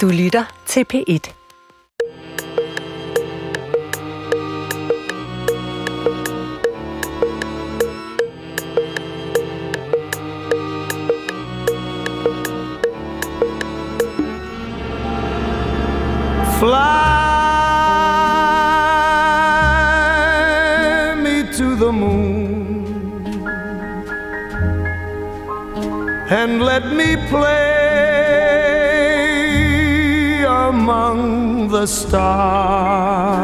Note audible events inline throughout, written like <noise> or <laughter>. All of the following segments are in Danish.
Du lytter til P1. Fly me to the moon and let me play the stars.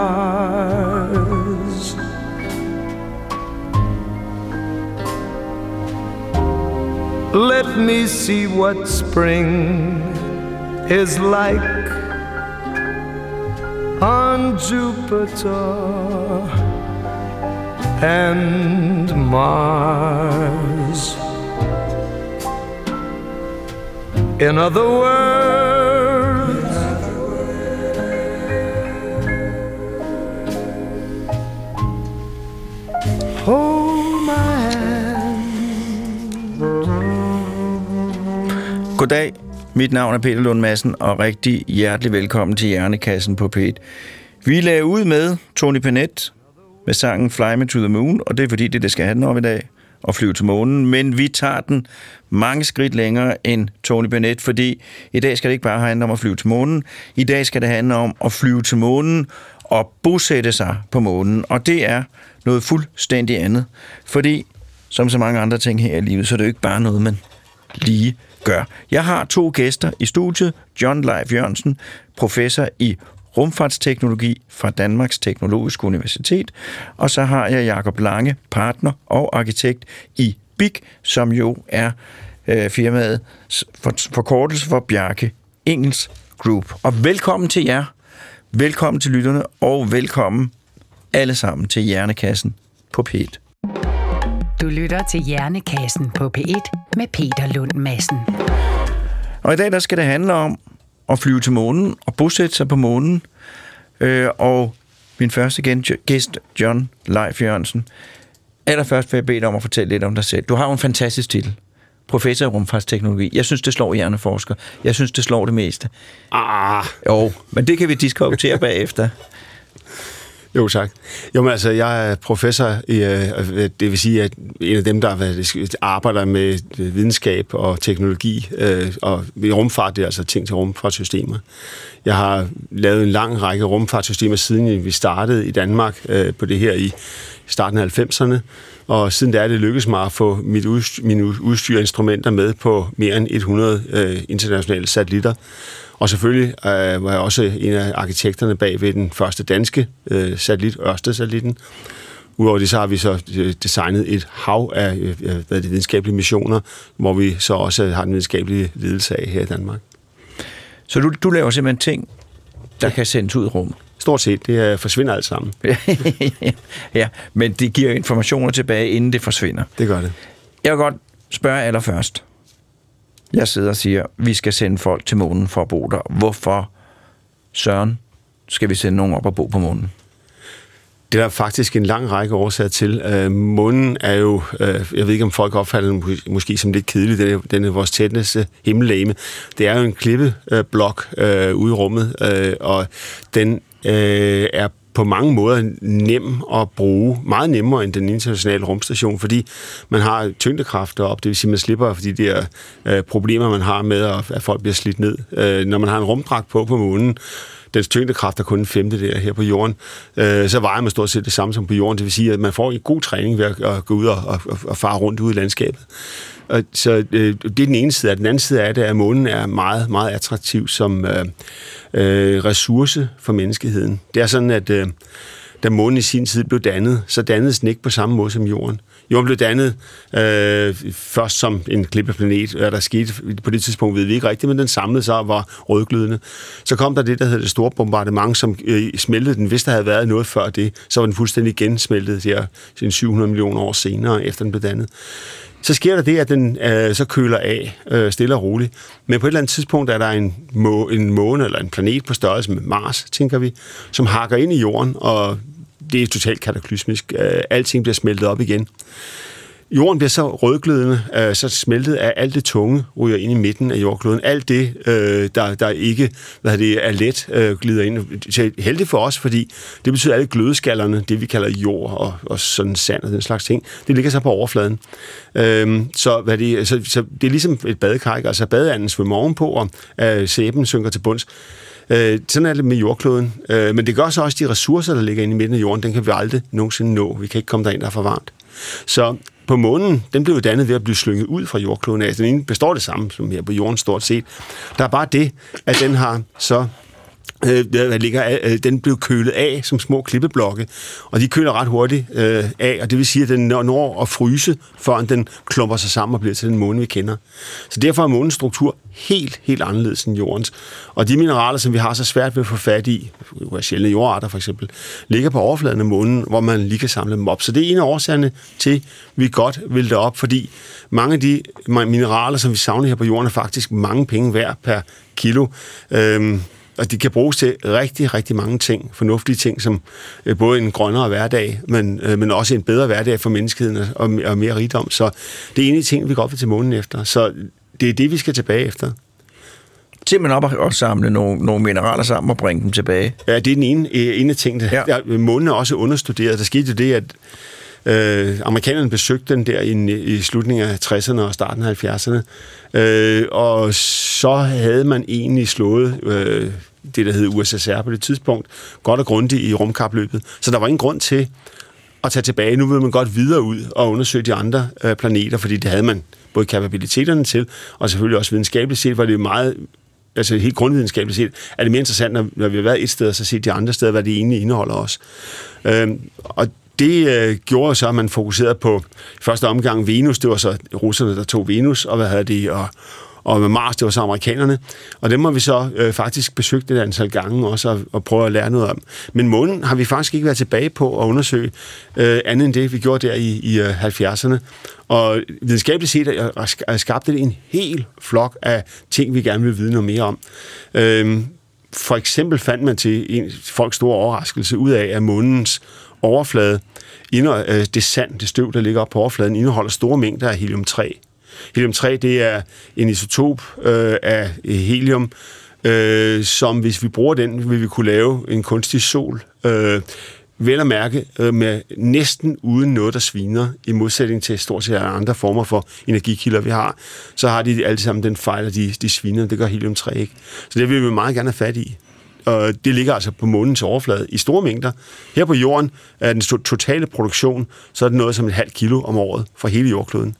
Let me see what spring is like on Jupiter and Mars. In other words, Goddag, mit navn er Peter Lund Madsen, og rigtig hjertelig velkommen til Hjernekassen på P1. Vi lagde ud med Tony Panet med sangen Fly Me to the Moon, og det er fordi, det, det skal handle om i dag, at flyve til månen. Men vi tager den mange skridt længere end Tony Bennett, fordi i dag skal det ikke bare handle om at flyve til månen. I dag skal det handle om at flyve til månen og bosætte sig på månen. Og det er noget fuldstændig andet. Fordi, som så mange andre ting her i livet, så er det jo ikke bare noget, man lige gør. Jeg har to gæster i studiet. John Leif Jørgensen, professor i rumfartsteknologi fra Danmarks Teknologiske Universitet. Og så har jeg Jakob Lange, partner og arkitekt i BIG, som jo er øh, firmaet for, forkortelse for Bjarke Engels Group. Og velkommen til jer, velkommen til lytterne, og velkommen alle sammen til Hjernekassen på P1. Du lytter til Hjernekassen på P1 med Peter Lund Madsen. Og i dag der skal det handle om at flyve til månen og bosætte sig på månen. Øh, og min første gæst, John Leif Jørgensen. Allerførst vil jeg bede dig om at fortælle lidt om dig selv. Du har jo en fantastisk titel. Professor i rumfartsteknologi. Jeg synes, det slår hjerneforsker. Jeg synes, det slår det meste. Ah, Jo, men det kan vi diskutere bagefter jo tak. Jo, men altså, jeg er professor i, øh, det vil sige, at en af dem, der arbejder med videnskab og teknologi, øh, og i rumfart, det er altså ting til rumfartssystemer. Jeg har lavet en lang række rumfartssystemer, siden vi startede i Danmark øh, på det her i starten af 90'erne, og siden der er det lykkedes mig at få mit udstyr, mine udstyr og instrumenter med på mere end 100 øh, internationale satellitter. Og selvfølgelig øh, var jeg også en af arkitekterne bag ved den første danske øh, satellit, Ørsted-satellitten. Udover det, så har vi så øh, designet et hav af øh, hvad er det, videnskabelige missioner, hvor vi så også har den videnskabelige ledelse af her i Danmark. Så du, du laver simpelthen ting, der kan sendes ud i rummet. Stort set, det øh, forsvinder alt sammen. <laughs> ja, men det giver informationer tilbage, inden det forsvinder. Det gør det. Jeg vil godt spørge allerførst. Jeg sidder og siger, vi skal sende folk til månen for at bo der. Hvorfor, Søren, skal vi sende nogen op og bo på månen? Det er der faktisk en lang række årsager til. Øh, månen er jo, øh, jeg ved ikke om folk opfatter den måske som lidt kedelig, den er, den er vores tætteste himmellegeme. Det er jo en klippeblok øh, øh ude i rummet, øh, og den øh, er på mange måder nem at bruge, meget nemmere end den internationale rumstation, fordi man har tyngdekraft op, det vil sige, at man slipper for de der øh, problemer, man har med, at, folk bliver slidt ned. Øh, når man har en rumdragt på på månen, dens tyngdekraft er kun en femte der her på jorden, øh, så vejer man stort set det samme som på jorden. Det vil sige, at man får en god træning ved at, at gå ud og, og, og fare rundt ude i landskabet. Og, så øh, det er den ene side. Og den anden side af det er, at månen er meget, meget attraktiv som øh, øh, ressource for menneskeheden. Det er sådan, at øh, da månen i sin tid blev dannet, så dannedes den ikke på samme måde som jorden. Jorden blev dannet øh, først som en klippeplanet, og der skete på det tidspunkt, ved vi ikke rigtigt, men den samlede sig og var rødglødende. Så kom der det, der hedder det store bombardement, som øh, smeltede den. Hvis der havde været noget før det, så var den fuldstændig gensmeltet der 700 millioner år senere, efter den blev dannet. Så sker der det, at den øh, så køler af øh, stille og roligt. Men på et eller andet tidspunkt er der en, må, en måne eller en planet på størrelse med Mars, tænker vi, som hakker ind i jorden, og det er totalt kataklysmisk. Øh, alting bliver smeltet op igen. Jorden bliver så rødglødende, øh, så smeltet af alt det tunge ryger ind i midten af jordkloden. Alt det, øh, der, der ikke hvad det, er let, øh, glider ind. Så heldigt for os, fordi det betyder, at alle glødeskallerne, det vi kalder jord og, og sådan sand og den slags ting, det ligger så på overfladen. Øh, så, hvad det, så, så det er ligesom et badekar, ikke? altså badeanden svømmer ovenpå, og øh, sæben synker til bunds. Øh, sådan er det med jordkloden. Øh, men det gør så også de ressourcer, der ligger inde i midten af jorden, den kan vi aldrig nogensinde nå. Vi kan ikke komme derind, der er for varmt. Så på månen, den blev dannet ved at blive slynget ud fra jordkloden af. Den består det samme som her på jorden stort set. Der er bare det, at den har så øh, der ligger, øh, den blev kølet af som små klippeblokke, og de køler ret hurtigt øh, af, og det vil sige, at den når at fryse, før den klumper sig sammen og bliver til den måne, vi kender. Så derfor er månens struktur helt, helt anderledes end jordens. Og de mineraler, som vi har så svært ved at få fat i, sjældne jordarter for eksempel, ligger på overfladen af månen, hvor man lige kan samle dem op. Så det er en af årsagerne til, at vi godt vil det op, fordi mange af de mineraler, som vi savner her på jorden, er faktisk mange penge værd per kilo. Øh, og de kan bruges til rigtig, rigtig mange ting, fornuftige ting, som øh, både en grønnere hverdag, men, øh, men også en bedre hverdag for menneskeheden og, og mere rigdom. Så det er en af de ting, vi går til månen efter. Så det er det, vi skal tilbage efter. Simpelthen op og samle nogle, nogle mineraler sammen og bringe dem tilbage. Ja, det er den ene, øh, ene ting. Ja. Der, månen er også understuderet. Der skete jo det, at Øh, amerikanerne besøgte den der i, i slutningen af 60'erne og starten af 70'erne. Øh, og så havde man egentlig slået øh, det, der hed USSR på det tidspunkt, godt og grundigt i rumkapløbet. Så der var ingen grund til at tage tilbage. Nu vil man godt videre ud og undersøge de andre øh, planeter, fordi det havde man både kapabiliteterne til, og selvfølgelig også videnskabeligt set var det meget altså helt grundvidenskabeligt set, er det mere interessant, når, når vi har været et sted, og så set de andre steder, hvad det egentlig indeholder også. Øhm, og det øh, gjorde så, at man fokuserede på første omgang Venus. Det var så russerne, der tog Venus, og hvad havde de, og, og med Mars, det var så amerikanerne. Og dem har vi så øh, faktisk besøgt et antal gange også og, og prøve at lære noget om. Men månen har vi faktisk ikke været tilbage på at undersøge øh, andet end det, vi gjorde der i, i øh, 70'erne. Og videnskabeligt set er skabt det en hel flok af ting, vi gerne vil vide noget mere om. Øh, for eksempel fandt man til en folks store overraskelse ud af, at månens overflade, inder, øh, det sand, det støv, der ligger op på overfladen, indeholder store mængder af helium-3. Helium-3, det er en isotop øh, af helium, øh, som hvis vi bruger den, vil vi kunne lave en kunstig sol. Øh, vel at mærke øh, med næsten uden noget, der sviner, i modsætning til stort set andre former for energikilder, vi har, så har de alle sammen den fejl, at de, de sviner. Det gør helium-3 ikke. Så det vil vi meget gerne have fat i og det ligger altså på månens overflade i store mængder. Her på jorden er den totale produktion, så er det noget som et halvt kilo om året for hele jordkloden.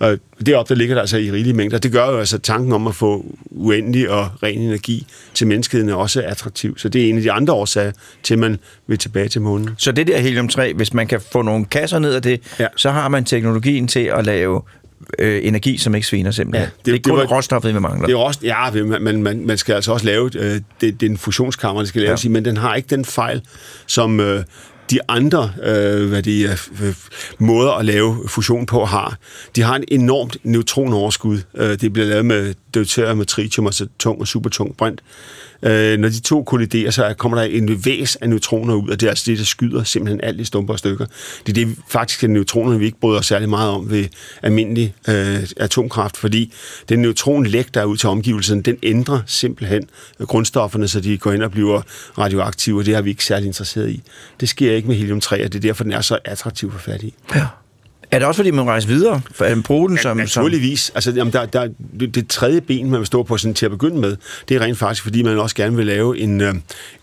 Og deroppe, der ligger der altså i rigelige mængder. Det gør jo altså tanken om at få uendelig og ren energi til menneskeheden er også attraktiv. Så det er en af de andre årsager til, at man vil tilbage til månen. Så det der helium-3, hvis man kan få nogle kasser ned af det, ja. så har man teknologien til at lave øh, energi, som ikke sviner simpelthen. Ja, det, det er kun det var, råstoffet, vi mangler. Det er råst, ja, man, man, man skal altså også lave, øh, det, det er en fusionskammer, det skal laves ja. i, men den har ikke den fejl, som øh, de andre øh, hvad de, øh, øh, måder at lave fusion på har. De har en enormt neutronoverskud. Øh, det bliver lavet med deuterium med tritium, altså tung og supertung brint. Øh, når de to kolliderer, så kommer der en væs af neutroner ud, og det er altså det, der skyder simpelthen alt i stumper og stykker. Det er det faktisk, at neutronerne vi ikke bryder os særlig meget om ved almindelig øh, atomkraft, fordi den neutronlæg, der er ud til omgivelserne, den ændrer simpelthen grundstofferne, så de går ind og bliver radioaktive, og det har vi ikke særlig interesseret i. Det sker ikke med helium-3, og det er derfor, den er så attraktiv for fat i. Ja. Er det også, fordi man rejser videre? For at bruge den som... Ja, naturligvis. Som... Altså, jamen, der, der, det tredje ben, man vil stå på sådan, til at begynde med, det er rent faktisk, fordi man også gerne vil lave en, øh,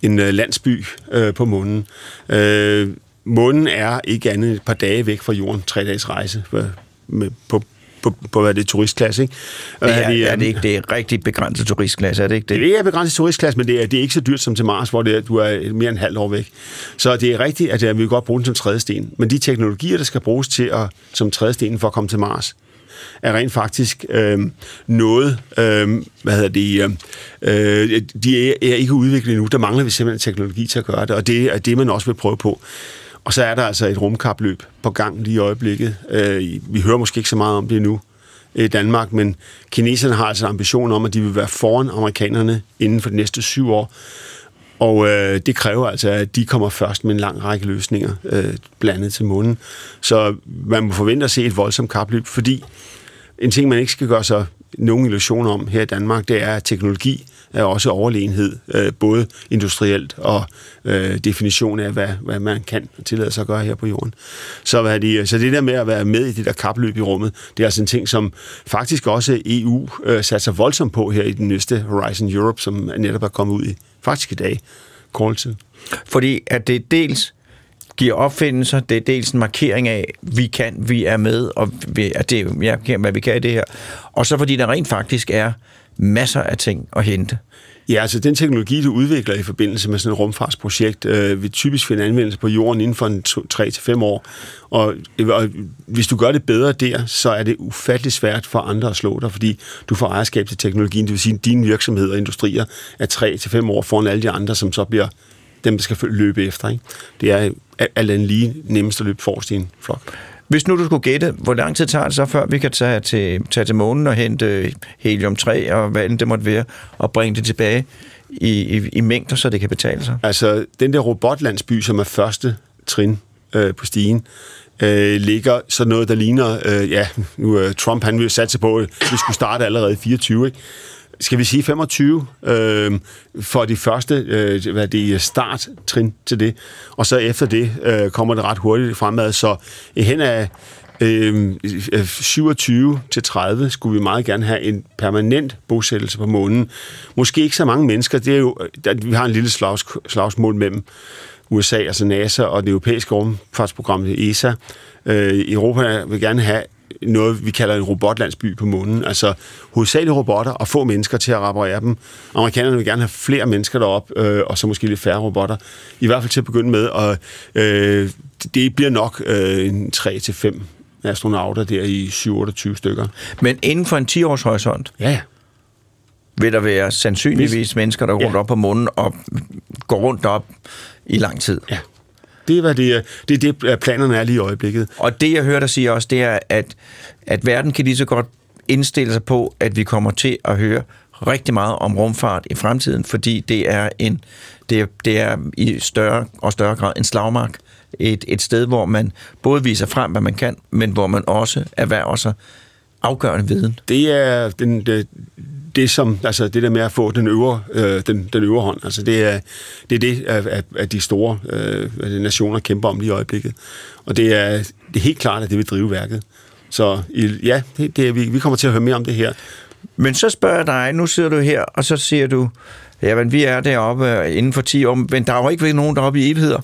en øh, landsby øh, på månen. Øh, månen er ikke andet et par dage væk fra jorden, tre dages rejse øh, med, på, på, på hvad det er turistklasse, ikke? Det er, er, det, er det ikke det er rigtig begrænset turistklasse, er det ikke det? Det er begrænset turistklasse, men det er, det er ikke så dyrt som til Mars, hvor det er, du er mere end halvt år væk. Så det er rigtigt, at vi vil godt bruge den som tredje sten. Men de teknologier, der skal bruges til at, som tredje sten for at komme til Mars, er rent faktisk øh, noget, øh, hvad hedder det, øh, de er, er ikke udviklet endnu. Der mangler vi simpelthen teknologi til at gøre det, og det er det, man også vil prøve på. Og så er der altså et rumkapløb på gang lige i øjeblikket. Øh, vi hører måske ikke så meget om det nu øh, i Danmark, men kineserne har altså ambition om, at de vil være foran amerikanerne inden for de næste syv år. Og øh, det kræver altså, at de kommer først med en lang række løsninger øh, blandet til månen. Så man må forvente at se et voldsomt kapløb, fordi en ting, man ikke skal gøre sig nogen illusioner om her i Danmark, det er, at teknologi er også overlegenhed, øh, både industrielt og øh, definition af, hvad, hvad man kan tillade sig at gøre her på jorden. Så, hvad de, øh, så det der med at være med i det der kapløb i rummet, det er altså en ting, som faktisk også EU øh, satser voldsomt på her i den næste Horizon Europe, som netop er kommet ud i faktisk i dag. til. Fordi at det dels giver opfindelser, det er dels en markering af, vi kan, vi er med, og vi, at det er, hvad vi kan i det her. Og så fordi der rent faktisk er masser af ting at hente. Ja, altså den teknologi, du udvikler i forbindelse med sådan et rumfartsprojekt, øh, vil typisk finde anvendelse på jorden inden for en 3-5 år. Og, og hvis du gør det bedre der, så er det ufattelig svært for andre at slå dig, fordi du får ejerskab til teknologien. Det vil sige, at dine virksomheder og industrier er 3-5 år foran alle de andre, som så bliver dem, der skal løbe efter. Ikke? Det er alt andet lige nemmest at løbe forrest i en flok. Hvis nu du skulle gætte, hvor lang tid tager det så, før vi kan tage til, tage til månen og hente helium-3 og hvad det måtte være, og bringe det tilbage i, i, i mængder, så det kan betale sig? Altså, den der robotlandsby, som er første trin øh, på stigen, øh, ligger så noget, der ligner, øh, ja, nu øh, Trump han vil satse på, at vi skulle starte allerede i 24, ikke? Skal vi sige 25 øh, for de første øh, hvad det starttrin til det, og så efter det øh, kommer det ret hurtigt fremad, så hen af øh, øh 27 til 30 skulle vi meget gerne have en permanent bosættelse på månen. Måske ikke så mange mennesker, det er jo, der, vi har en lille slags, slagsmål mellem USA, altså NASA og det europæiske rumfartsprogram, ESA. Øh, Europa vil gerne have noget, vi kalder en robotlandsby på månen. Altså hovedsageligt robotter og få mennesker til at reparere dem. Amerikanerne vil gerne have flere mennesker derop, øh, og så måske lidt færre robotter. I hvert fald til at begynde med. Og øh, det bliver nok øh, en 3-5 astronauter der i 7-28 stykker. Men inden for en 10-års horisont? Ja, vil der være sandsynligvis mennesker, der går rundt ja. op på månen og går rundt op i lang tid. Ja. Det er, hvad det er. Det er det, planerne er lige i øjeblikket. Og det, jeg hører dig sige også, det er, at, at verden kan lige så godt indstille sig på, at vi kommer til at høre rigtig meget om rumfart i fremtiden, fordi det er, en, det er, det er i større og større grad en slagmark. Et, et sted, hvor man både viser frem, hvad man kan, men hvor man også erhverver sig afgørende viden. Det er den, det, det som, altså det der med at få den øvre, øh, den, den øvre hånd, altså det er det, er det at, at de store øh, nationer kæmper om lige i øjeblikket. Og det er, det er helt klart, at det vil drive værket. Så ja, det, det er, vi, vi kommer til at høre mere om det her. Men så spørger jeg dig, nu sidder du her, og så siger du, ja, men vi er deroppe øh, inden for 10 år, men der er jo ikke nogen deroppe i evigheder.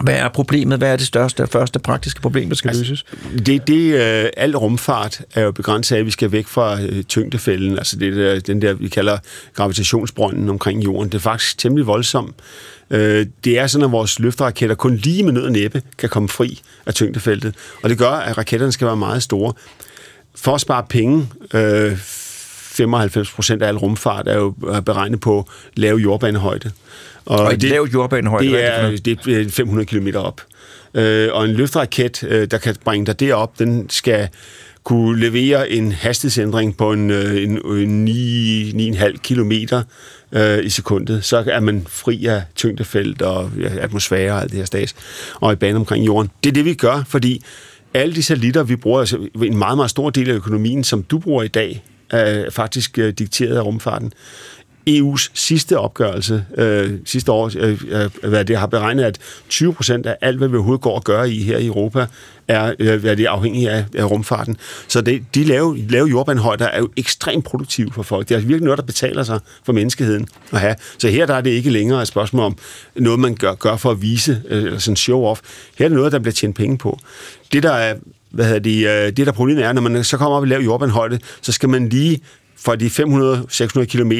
Hvad er problemet? Hvad er det største og første praktiske problem, der skal altså, løses? Det, det uh, al rumfart er jo begrænset af, at vi skal væk fra uh, tyngdefælden, altså det der, den der, vi kalder gravitationsbrønden omkring jorden. Det er faktisk temmelig voldsomt. Uh, det er sådan, at vores løfteraketter kun lige med nød og næppe kan komme fri af tyngdefeltet, og det gør, at raketterne skal være meget store. For at spare penge, uh, 95 procent af al rumfart er jo beregnet på lav jordbanehøjde. Og, og et det, lavt jordbanehøjde? Det er, det er 500 km op. Øh, og en løfteraket, øh, der kan bringe dig derop, den skal kunne levere en hastighedsændring på en, øh, en, en 9,5 km øh, i sekundet, så er man fri af tyngdefelt og atmosfære og alt det her stats, og i bane omkring jorden. Det er det, vi gør, fordi alle de satellitter, vi bruger, altså en meget, meget stor del af økonomien, som du bruger i dag, er faktisk øh, dikteret af rumfarten. EU's sidste opgørelse øh, sidste år, øh, øh, hvad det har beregnet, at 20 procent af alt, hvad vi overhovedet går og gør i her i Europa, er, øh, hvad det er afhængigt af, af rumfarten. Så det, de lave, lave jordbanehøjder er jo ekstremt produktive for folk. Det er altså virkelig noget, der betaler sig for menneskeheden at have. Så her der er det ikke længere et spørgsmål om noget, man gør, gør for at vise, øh, eller sådan show-off. Her er det noget, der bliver tjent penge på. Det, der er hvad hedder det, øh, det der problemet er, når man så kommer op i lav jordbanehøjde, så skal man lige fra de 500-600 km,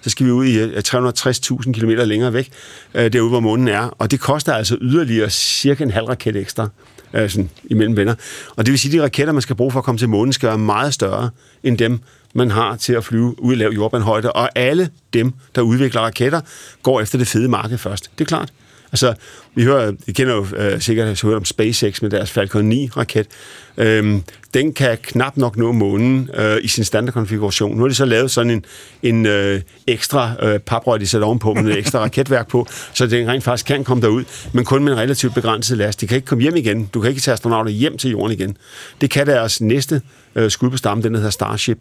så skal vi ud i øh, 360.000 km længere væk, øh, derude hvor månen er. Og det koster altså yderligere cirka en halv raket ekstra øh, sådan, imellem venner. Og det vil sige, at de raketter, man skal bruge for at komme til månen, skal være meget større end dem, man har til at flyve ud i lav jordbanehøjde. Og alle dem, der udvikler raketter, går efter det fede marked først. Det er klart. Altså, vi hører, I kender jo øh, sikkert hørt om SpaceX med deres Falcon 9-raket. Øhm, den kan knap nok nå månen øh, i sin standardkonfiguration. Nu har de så lavet sådan en, en øh, ekstra øh, paprør, de sætter ovenpå med et ekstra <laughs> raketværk på, så den rent faktisk kan komme derud, men kun med en relativt begrænset last. De kan ikke komme hjem igen. Du kan ikke tage astronauter hjem til jorden igen. Det kan deres næste øh, skud på stammen, den der hedder Starship.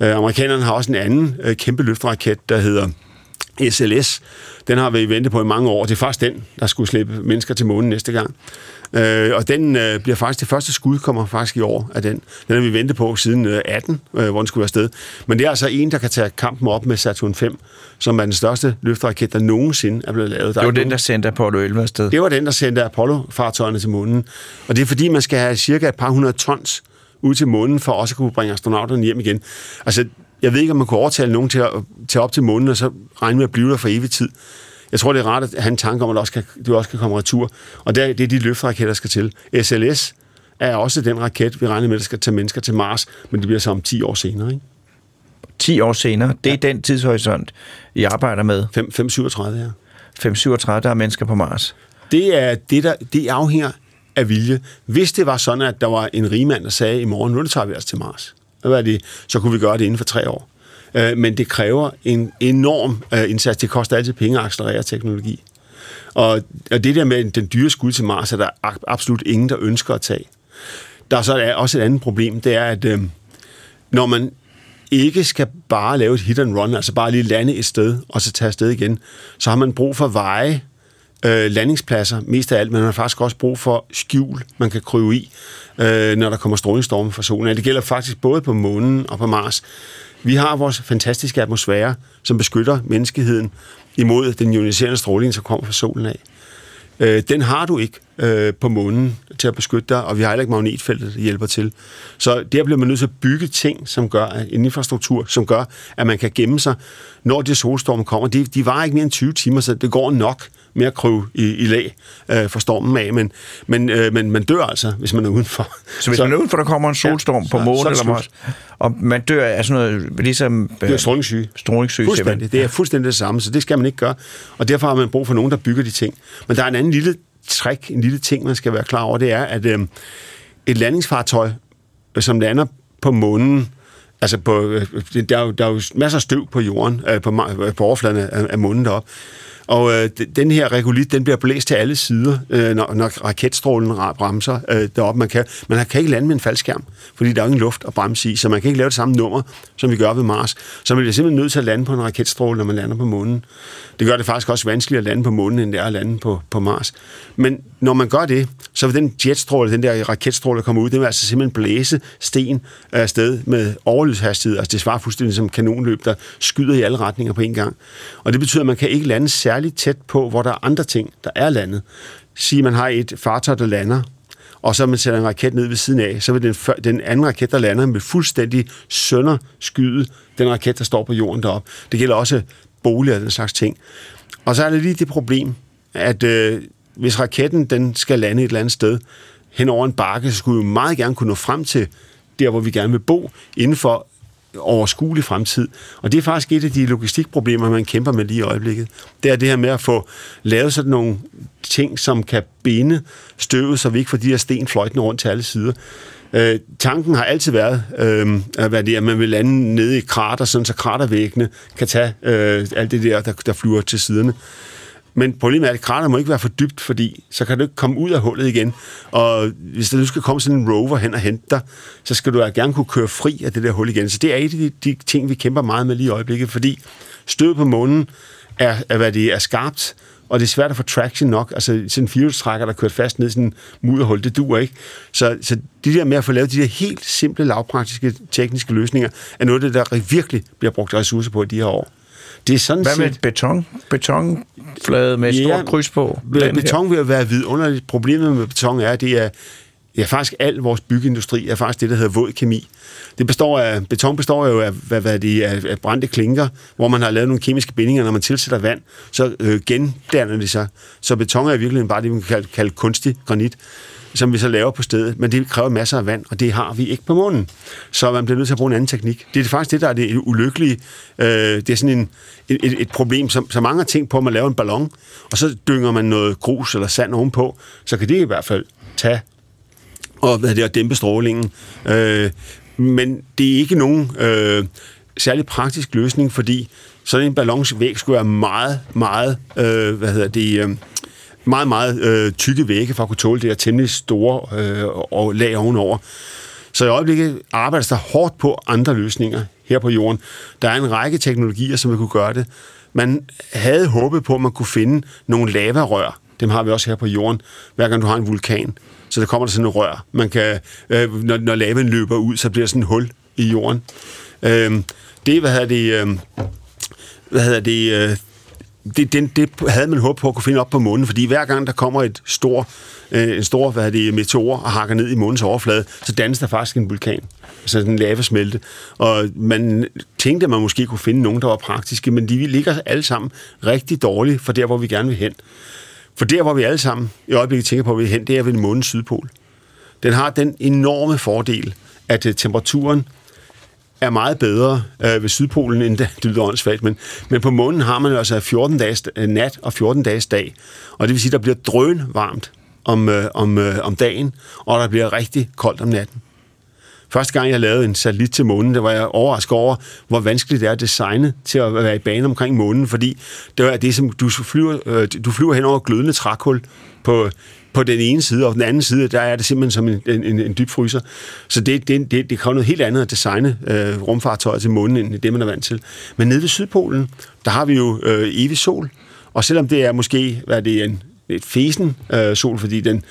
Øh, amerikanerne har også en anden øh, kæmpe løfteraket, der hedder SLS. Den har vi ventet på i mange år. Det er faktisk den, der skulle slippe mennesker til månen næste gang. Øh, og den øh, bliver faktisk, det første skud kommer faktisk i år af den. Den har vi ventet på siden øh, 18, øh, hvor den skulle være sted. Men det er altså en, der kan tage kampen op med Saturn 5, som er den største løfteraket, der nogensinde er blevet lavet. Der Det var den, nogen- der sendte Apollo 11 afsted. det var den, der sendte Apollo-fartøjerne til månen. Og det er fordi, man skal have cirka et par hundrede tons ud til månen, for også at kunne bringe astronauterne hjem igen. Altså, jeg ved ikke, om man kunne overtale nogen til at tage op til månen, og så regne med at blive der for evig tid. Jeg tror, det er rart at have en tanke om, at du også kan, du også kan komme retur. Og det er, det er de løfteraketter, der skal til. SLS er også den raket, vi regner med, der skal tage mennesker til Mars, men det bliver så om 10 år senere. Ikke? 10 år senere. Det er den tidshorisont, I arbejder med. 5, 537, ja. 537, der er mennesker på Mars. Det er det, der, det afhænger af vilje. Hvis det var sådan, at der var en rigmand, der sagde, i morgen, nu tager vi os til Mars, hvad er det, så kunne vi gøre det inden for tre år. Øh, Men det kræver en enorm øh, indsats. Det koster altid penge at accelerere teknologi. Og, og det der med den dyre skud til Mars, er der absolut ingen, der ønsker at tage. Der er så også et andet problem, det er, at øh, når man ikke skal bare lave et hit and run, altså bare lige lande et sted, og så tage afsted igen, så har man brug for veje, øh, landingspladser, mest af alt, men man har faktisk også brug for skjul, man kan kryve i, øh, når der kommer strålingsstorme fra solen. Det gælder faktisk både på månen og på Mars. Vi har vores fantastiske atmosfære, som beskytter menneskeheden imod den ioniserende stråling, som kommer fra solen af. Øh, den har du ikke øh, på månen til at beskytte dig, og vi har heller ikke magnetfeltet, der hjælper til. Så der bliver man nødt til at bygge ting, som gør en infrastruktur, som gør, at man kan gemme sig, når de solstorme kommer. De, de varer ikke mere end 20 timer, så det går nok med at kryve i, i lag øh, for stormen af, men, men, øh, men man dør altså, hvis man er udenfor. Så hvis så, man er udenfor, der kommer en solstorm Ja, på månen er eller Mars, og man dør af sådan noget, ligesom... Det er strålingssyge. Strålingssyge, Fuldstændig. Det er fuldstændig det samme, så det skal man ikke gøre. Og derfor har man brug for nogen, der bygger de ting. Men der er en anden lille trick, en lille ting, man skal være klar over, det er, at øh, et landingsfartøj, øh, som lander på månen, altså på, øh, der, er jo, der er jo masser af støv på jorden, øh, på, øh, på overfladen af, af månen deroppe. Og øh, den her regolit, den bliver blæst til alle sider, øh, når, når raketstrålen bremser øh, deroppe. Man kan, man kan ikke lande med en faldskærm, fordi der er ingen luft at bremse i, så man kan ikke lave det samme nummer, som vi gør ved Mars. Så man bliver simpelthen nødt til at lande på en raketstråle, når man lander på månen. Det gør det faktisk også vanskeligere at lande på månen, end det er at lande på, på Mars. Men når man gør det, så vil den jetstråle, den der raketstråle, der kommer ud, den vil altså simpelthen blæse sten øh, afsted med overlydshastighed. Altså det svarer fuldstændig som kanonløb, der skyder i alle retninger på en gang. Og det betyder, at man kan ikke lande særligt tæt på, hvor der er andre ting, der er landet. Sige, man har et fartøj, der lander, og så man sætter en raket ned ved siden af, så vil den, før- den anden raket, der lander, med fuldstændig sønderskyde den raket, der står på jorden deroppe. Det gælder også boliger og den slags ting. Og så er det lige det problem, at øh, hvis raketten den skal lande et eller andet sted hen over en bakke, så skulle vi jo meget gerne kunne nå frem til der, hvor vi gerne vil bo, inden for overskuelig fremtid. Og det er faktisk et af de logistikproblemer, man kæmper med lige i øjeblikket. Det er det her med at få lavet sådan nogle ting, som kan binde støvet, så vi ikke får de her sten fløjtende rundt til alle sider. Øh, tanken har altid været, øh, hvad det er, at man vil lande nede i krater, sådan så kratervæggene kan tage øh, alt det der, der, der flyver til siderne. Men problemet er, at krater må ikke være for dybt, fordi så kan du ikke komme ud af hullet igen. Og hvis der nu skal komme sådan en rover hen og hente dig, så skal du gerne kunne køre fri af det der hul igen. Så det er et af de, de ting, vi kæmper meget med lige i øjeblikket, fordi stød på månen er, er, hvad det er skarpt, og det er svært at få traction nok. Altså sådan en firehjulstrækker, der kørt fast ned i sådan en mudderhul, det duer ikke. Så, så det der med at få lavet de der helt simple, lavpraktiske tekniske løsninger, er noget af det, der virkelig bliver brugt ressourcer på i de her år. Det er sådan Hvad med set- beton? Betonflade med Ja, stort kryds på? Be- Beton vil jo være vidunderligt. Problemet med beton er, at det er, ja, faktisk al vores byggeindustri er faktisk det, der hedder våd kemi. Det består af, beton består jo af, hvad, hvad det af, af brændte klinker, hvor man har lavet nogle kemiske bindinger. Når man tilsætter vand, så øh, gendanner det sig. Så beton er i virkeligheden bare det, man kan kalde, kalde kunstig granit. som vi så laver på stedet, men det kræver masser af vand, og det har vi ikke på månen. Så man bliver nødt til at bruge en anden teknik. Det er faktisk det, der er det ulykkelige. Øh, det er sådan en, et, et problem, som så mange har tænkt på, at man laver en ballon, og så dynger man noget grus eller sand ovenpå, så kan det i hvert fald tage og, hvad det, og dæmpe strålingen. Øh, men det er ikke nogen øh, særlig praktisk løsning, fordi sådan en ballonsvæg skulle være meget, meget, øh, hvad hedder det, øh, meget, meget øh, tykke vægge for at kunne tåle det her temmelig store øh, og lag ovenover. Så i øjeblikket arbejdes der hårdt på andre løsninger her på jorden. Der er en række teknologier, som vil kunne gøre det. Man havde håbet på, at man kunne finde nogle lavarør. Dem har vi også her på jorden, hver gang du har en vulkan. Så der kommer der sådan en rør. Man kan, øh, når, når laven løber ud, så bliver der sådan et hul i jorden. Øh, det, hvad hedder det, øh, hvad hedder det, øh, det, det, det havde man håbet på at kunne finde op på månen, fordi hver gang der kommer et stor, øh, en stor hvad det, meteor og hakker ned i månens overflade, så dannes der faktisk en vulkan. Altså en lavasmelte. Og man tænkte, at man måske kunne finde nogen, der var praktiske, men de ligger alle sammen rigtig dårligt for der, hvor vi gerne vil hen. For der, hvor vi alle sammen i øjeblikket tænker på, at vi er hen, det er ved månens sydpol. Den har den enorme fordel, at øh, temperaturen er meget bedre øh, ved Sydpolen, end det, det lyder åndssvagt, men, men på månen har man altså 14 dages øh, nat og 14 dages dag, og det vil sige, at der bliver drøn varmt om, øh, om, øh, om dagen, og der bliver rigtig koldt om natten. Første gang, jeg lavede en satellit til månen, der var jeg overrasket over, hvor vanskeligt det er at designe til at være i bane omkring månen, fordi det er det, som du flyver, øh, du flyver hen over glødende trækul på, på den ene side, og den anden side, der er det simpelthen som en, en, en dyb fryser. Så det, det, det, det kræver noget helt andet at designe øh, rumfartøjer til månen, end det, man er vant til. Men nede ved Sydpolen, der har vi jo øh, evig sol, og selvom det er måske, hvad er det, en, et fesen øh, sol, fordi den,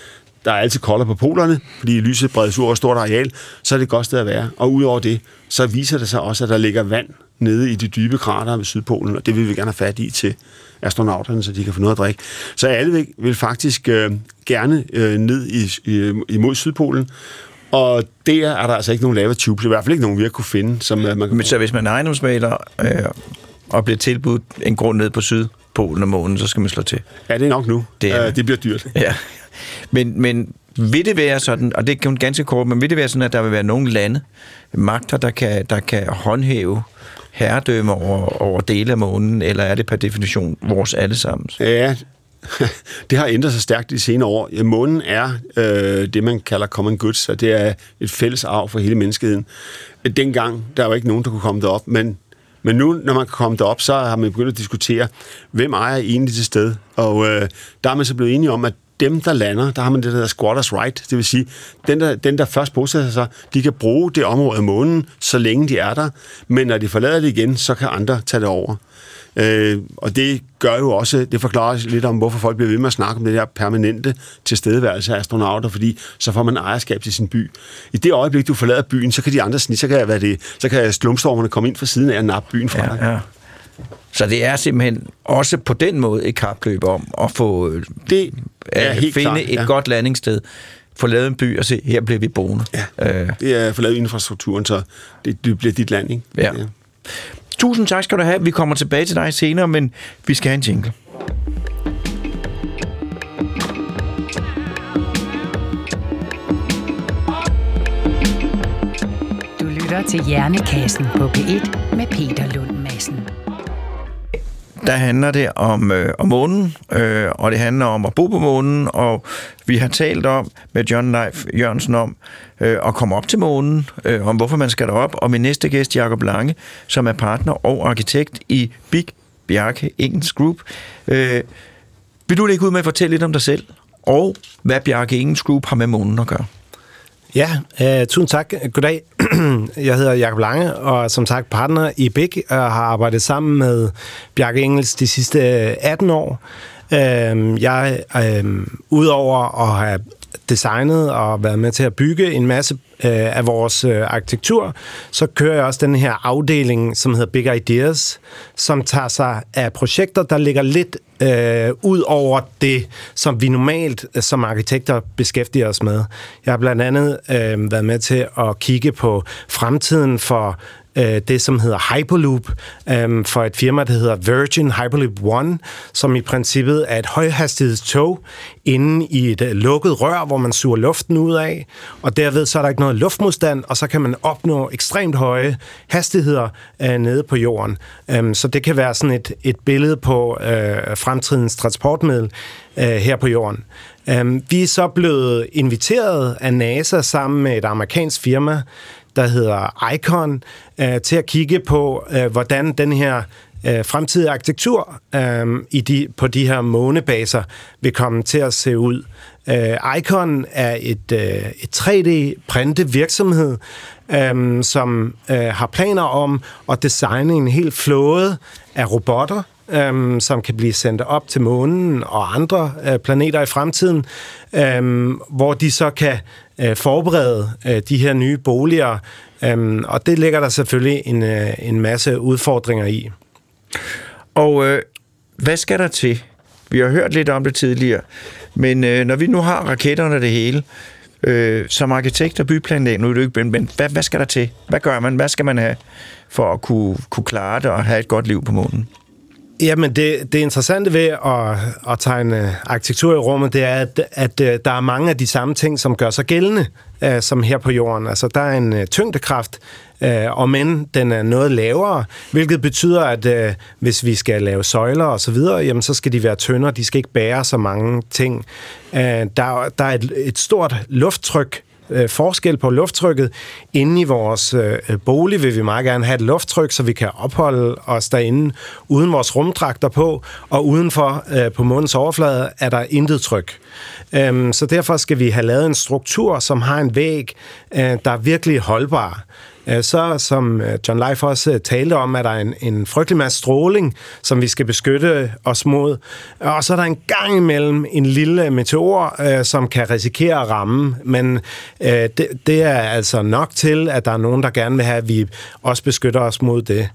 der er altid kolder på polerne, fordi lyset bredes ud over et stort areal, så er det et godt sted at være. Og udover det, så viser det sig også, at der ligger vand nede i de dybe krater ved Sydpolen, og det vil vi gerne have fat i til astronauterne, så de kan få noget at drikke. Så alle vil, faktisk øh, gerne øh, ned i, i, imod Sydpolen, og der er der altså ikke nogen lava tubes, i hvert fald ikke nogen, vi har kunne finde. Som, øh, man kan Men så hvis man er ejendomsmaler øh, og bliver tilbudt en grund ned på Sydpolen og månen, så skal man slå til. Ja, det er nok nu. Det er- øh, det bliver dyrt. Ja. Men, men vil det være sådan, og det er kun ganske kort, men vil det være sådan, at der vil være nogle lande, magter, der kan, der kan håndhæve herredømme over, over dele af månen, eller er det per definition vores allesammens? Ja, <laughs> det har ændret sig stærkt de senere år. Ja, månen er øh, det, man kalder common goods, og det er et fælles arv for hele menneskeheden. Dengang, der var ikke nogen, der kunne komme derop, men, men nu, når man kan komme derop, så har man begyndt at diskutere, hvem ejer egentlig til sted. Og øh, der er man så blevet enige om, at dem, der lander, der har man det, der hedder squatters right. Det vil sige, den der, den, der først bosætter sig, de kan bruge det område af månen, så længe de er der. Men når de forlader det igen, så kan andre tage det over. Øh, og det gør jo også, det forklarer lidt om, hvorfor folk bliver ved med at snakke om det der permanente tilstedeværelse af astronauter, fordi så får man ejerskab til sin by. I det øjeblik, du forlader byen, så kan de andre snit, så kan, hvad det, så kan slumstormerne komme ind fra siden af og nappe byen fra dig. Ja, ja. Så det er simpelthen også på den måde et kapløb om at få øh, Det er at helt finde klart, et ja. godt landingssted, få lavet en by og se, her bliver vi boende. Ja. Øh, Det er forladet infrastrukturen, så det, det bliver dit land, ikke? Ja. tusind tak skal du have. Vi kommer tilbage til dig senere, men vi skal have en jingle. Du lytter til Hjernekassen på P1 med Peter Lund Madsen der handler det om, øh, om månen, øh, og det handler om at bo på månen, og vi har talt om med John Leif Jørgensen om øh, at komme op til månen, øh, om hvorfor man skal derop, og min næste gæst, Jakob Lange, som er partner og arkitekt i Big Bjarke Ingens Group. Øh, vil du lægge ud med at fortælle lidt om dig selv, og hvad Bjarke Ingens Group har med månen at gøre? Ja, øh, tusind tak. Goddag. <clears throat> Jeg hedder Jakob Lange, og er som sagt partner i Big, og har arbejdet sammen med Bjarke Engels de sidste øh, 18 år. Øh, jeg, øh, udover at have designet og været med til at bygge en masse øh, af vores øh, arkitektur, så kører jeg også den her afdeling, som hedder Big Ideas, som tager sig af projekter, der ligger lidt øh, ud over det, som vi normalt øh, som arkitekter beskæftiger os med. Jeg har blandt andet øh, været med til at kigge på fremtiden for øh, det, som hedder Hyperloop øh, for et firma, der hedder Virgin Hyperloop One, som i princippet er et højhastighedstog inde i et øh, lukket rør, hvor man suger luften ud af, og derved så er der ikke noget luftmodstand, og så kan man opnå ekstremt høje hastigheder øh, nede på jorden. Øh, så det kan være sådan et, et billede på øh, fremtidens transportmiddel øh, her på jorden. Øh, vi er så blevet inviteret af NASA sammen med et amerikansk firma, der hedder ICON, øh, til at kigge på, øh, hvordan den her øh, fremtidige arkitektur øh, i de, på de her månebaser vil komme til at se ud. Øh, Icon er et, øh, et 3D-printe virksomhed, øh, som øh, har planer om at designe en helt flåde af robotter, øhm, som kan blive sendt op til månen og andre øh, planeter i fremtiden, øhm, hvor de så kan øh, forberede øh, de her nye boliger. Øhm, og det ligger der selvfølgelig en, øh, en masse udfordringer i. Og øh, hvad skal der til? Vi har hørt lidt om det tidligere, men øh, når vi nu har raketterne det hele, øh, som arkitekt og byplanlæg, nu er det ikke, men hvad, hvad skal der til? Hvad gør man? Hvad skal man have for at kunne, kunne klare det og have et godt liv på månen? Jamen, det, det interessante ved at, at tegne arkitektur i rummet, det er, at, at øh, der er mange af de samme ting, som gør sig gældende, uh, som her på jorden. Altså, der er en uh, tyngdekraft, uh, og men den er noget lavere, hvilket betyder, at uh, hvis vi skal lave søjler og så videre, jamen, så skal de være tyndere, de skal ikke bære så mange ting. Uh, der, der er et, et stort lufttryk øh, forskel på lufttrykket. Inde i vores øh, bolig vil vi meget gerne have et lufttryk, så vi kan opholde os derinde uden vores rumdragter på, og udenfor øh, på månens overflade er der intet tryk. Øhm, så derfor skal vi have lavet en struktur, som har en væg, øh, der er virkelig holdbar. Øh, så som øh, John Leif også øh, talte om, er der en, en frygtelig masse stråling, som vi skal beskytte os mod. Og så er der en gang imellem en lille meteor, som kan risikere at ramme, men det, det er altså nok til, at der er nogen, der gerne vil have, at vi også beskytter os mod det.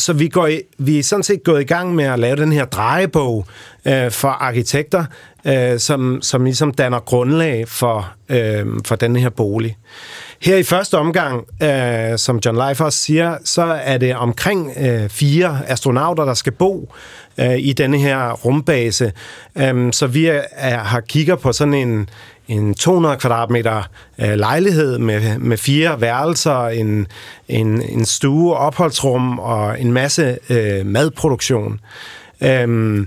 Så vi, går i, vi er sådan set gået i gang med at lave den her drejebog for arkitekter, som, som ligesom danner grundlag for, for den her bolig. Her i første omgang, øh, som John Leifers siger, så er det omkring øh, fire astronauter, der skal bo øh, i denne her rumbase. Øh, så vi er, er, har kigger på sådan en, en 200 kvadratmeter øh, lejlighed med, med fire værelser, en, en, en stue, opholdsrum og en masse øh, madproduktion. Øh,